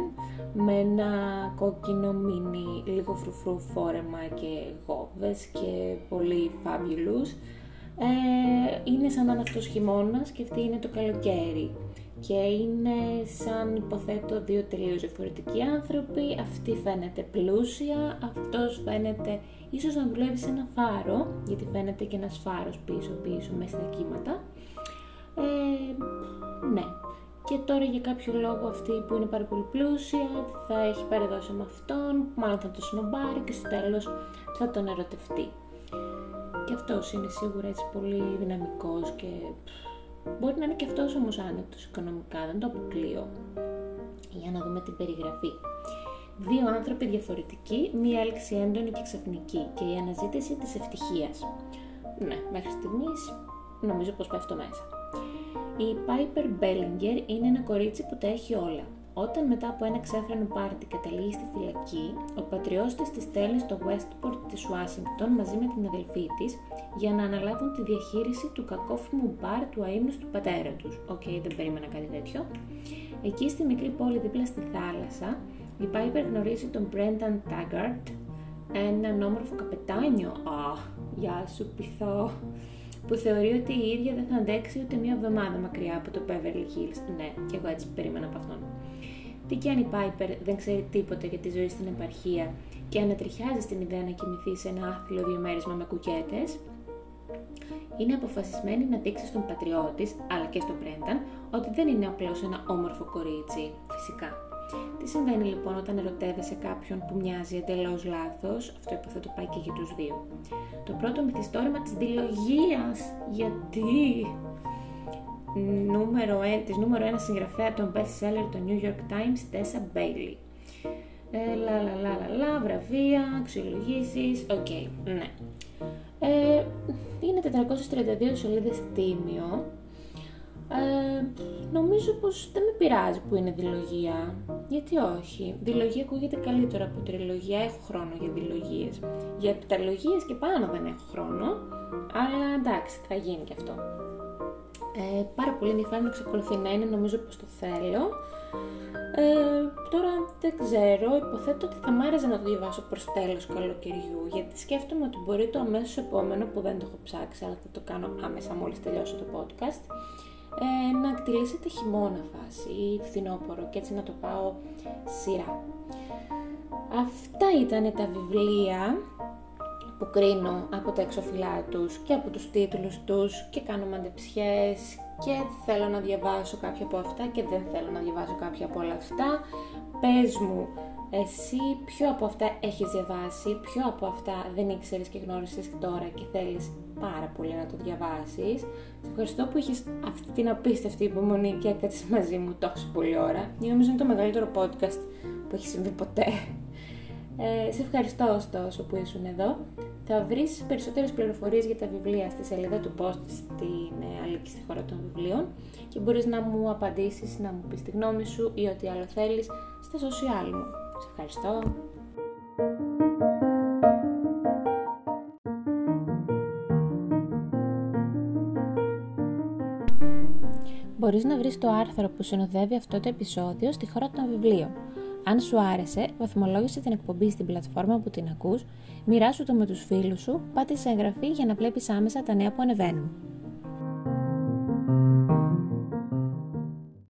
S1: με ένα κόκκινο μίνι λίγο φρουφρού φόρεμα και γόβες και πολύ fabulous ε, είναι σαν να είναι αυτός χειμώνας και αυτή είναι το καλοκαίρι. Και είναι σαν υποθέτω δύο τελείως διαφορετικοί άνθρωποι, αυτή φαίνεται πλούσια, αυτός φαίνεται ίσως να δουλεύει σε ένα φάρο, γιατί φαίνεται και ένας φάρος πίσω-πίσω μέσα στα κύματα. Ε, ναι. Και τώρα για κάποιο λόγο αυτή που είναι πάρα πολύ πλούσια θα έχει παρεδώσει με αυτόν, μάλλον θα το σνομπάρει και στο τέλος θα τον ερωτευτεί. Και αυτός είναι σίγουρα έτσι πολύ δυναμικός και μπορεί να είναι και αυτός όμως άνετος οικονομικά, δεν το αποκλείω. Για να δούμε την περιγραφή. Δύο άνθρωποι διαφορετικοί, μία έλξη έντονη και ξαφνική και η αναζήτηση της ευτυχίας. Ναι, μέχρι στιγμής νομίζω πως πέφτω μέσα. Η Piper Bellinger είναι ένα κορίτσι που τα έχει όλα. Όταν μετά από ένα ξέφρενο πάρτι καταλήγει στη φυλακή, ο πατριός της τη στέλνει στο Westport της Ουάσιγκτον μαζί με την αδελφή της για να αναλάβουν τη διαχείριση του κακόφημου μπαρ του αείμνηστου πατέρα τους. Οκ, δεν περίμενα κάτι τέτοιο. Εκεί στη μικρή πόλη δίπλα στη θάλασσα, η Piper γνωρίζει τον Brendan Taggart, έναν όμορφο καπετάνιο. Α, γεια σου πειθό που θεωρεί ότι η ίδια δεν θα αντέξει ούτε μία εβδομάδα μακριά από το Beverly Hills. Ναι, και εγώ έτσι περίμενα από αυτόν. Τι και αν η Πάιπερ δεν ξέρει τίποτα για τη ζωή στην επαρχία και ανατριχιάζει στην ιδέα να κοιμηθεί σε ένα άθλιο διαμέρισμα με κουκέτες, είναι αποφασισμένη να δείξει στον πατριώτης, αλλά και στον Πρένταν, ότι δεν είναι απλώς ένα όμορφο κορίτσι, φυσικά. Τι συμβαίνει λοιπόν όταν ερωτεύεσαι κάποιον που μοιάζει εντελώς λάθος, αυτό υποθέτω πάει και για τους δύο. Το πρώτο μυθιστόρημα της διλογίας. Γιατί; Νούμερο, της νούμερο ένα συγγραφέα των best seller του New York Times, Tessa Bailey. Ε, λα, λα, λα, λα, λα, βραβεία, αξιολογήσεις, OK, okay, ναι. Ε, είναι 432 σελίδες τίμιο. Ε, νομίζω πως δεν με πειράζει που είναι δηλογία. Γιατί όχι; Δηλογία ακούγεται καλύτερα από τριλογία. Έχω χρόνο για δηλογίες. Για επιταλογίες και πάνω δεν έχω χρόνο. Αλλά εντάξει, θα γίνει και αυτό. Ε, πάρα πολύ ενδιαφέρον να εξακολουθεί να είναι, νομίζω πως το θέλω. Ε, τώρα δεν ξέρω, υποθέτω ότι θα μ' άρεσε να το διαβάσω προς τέλος καλοκαιριού, γιατί σκέφτομαι ότι μπορεί το αμέσως επόμενο, που δεν το έχω ψάξει, αλλά θα το κάνω άμεσα μόλις τελειώσω το podcast, ε, να κτηλήσετε χειμώνα φάση ή φθινόπωρο και έτσι να το πάω σειρά. Αυτά ήταν τα βιβλία που κρίνω από τα εξωφυλλά τους και από τους τίτλους τους και κάνω μαντεψιές και θέλω να διαβάσω κάποια από αυτά και δεν θέλω να διαβάσω κάποια από όλα αυτά. Πες μου εσύ ποιο από αυτά έχεις διαβάσει, ποιο από αυτά δεν ήξερες και γνώρισες τώρα και θέλεις πάρα πολύ να το διαβάσεις. Σε ευχαριστώ που έχεις αυτή την απίστευτη υπομονή και έκατσες μαζί μου τόσο πολλή ώρα. Νομίζω είναι το μεγαλύτερο podcast που έχει συμβεί ποτέ. Ε, σε ευχαριστώ ωστόσο που ήσουν εδώ. Θα βρεις περισσότερες πληροφορίες για τα βιβλία στη σελίδα του post στην ε, Αλίκη στη χώρα των βιβλίων και μπορείς να μου απαντήσεις, να μου πεις τη γνώμη σου ή ό,τι άλλο θέλεις στα social μου. Σε ευχαριστώ. Μπορείς να βρεις το άρθρο που συνοδεύει αυτό το επεισόδιο στη χώρα των βιβλίων. Αν σου άρεσε, βαθμολόγησε την εκπομπή στην πλατφόρμα που την ακούς, μοιράσου το με τους φίλους σου, πάτησε εγγραφή για να βλέπεις άμεσα τα νέα που ανεβαίνουν.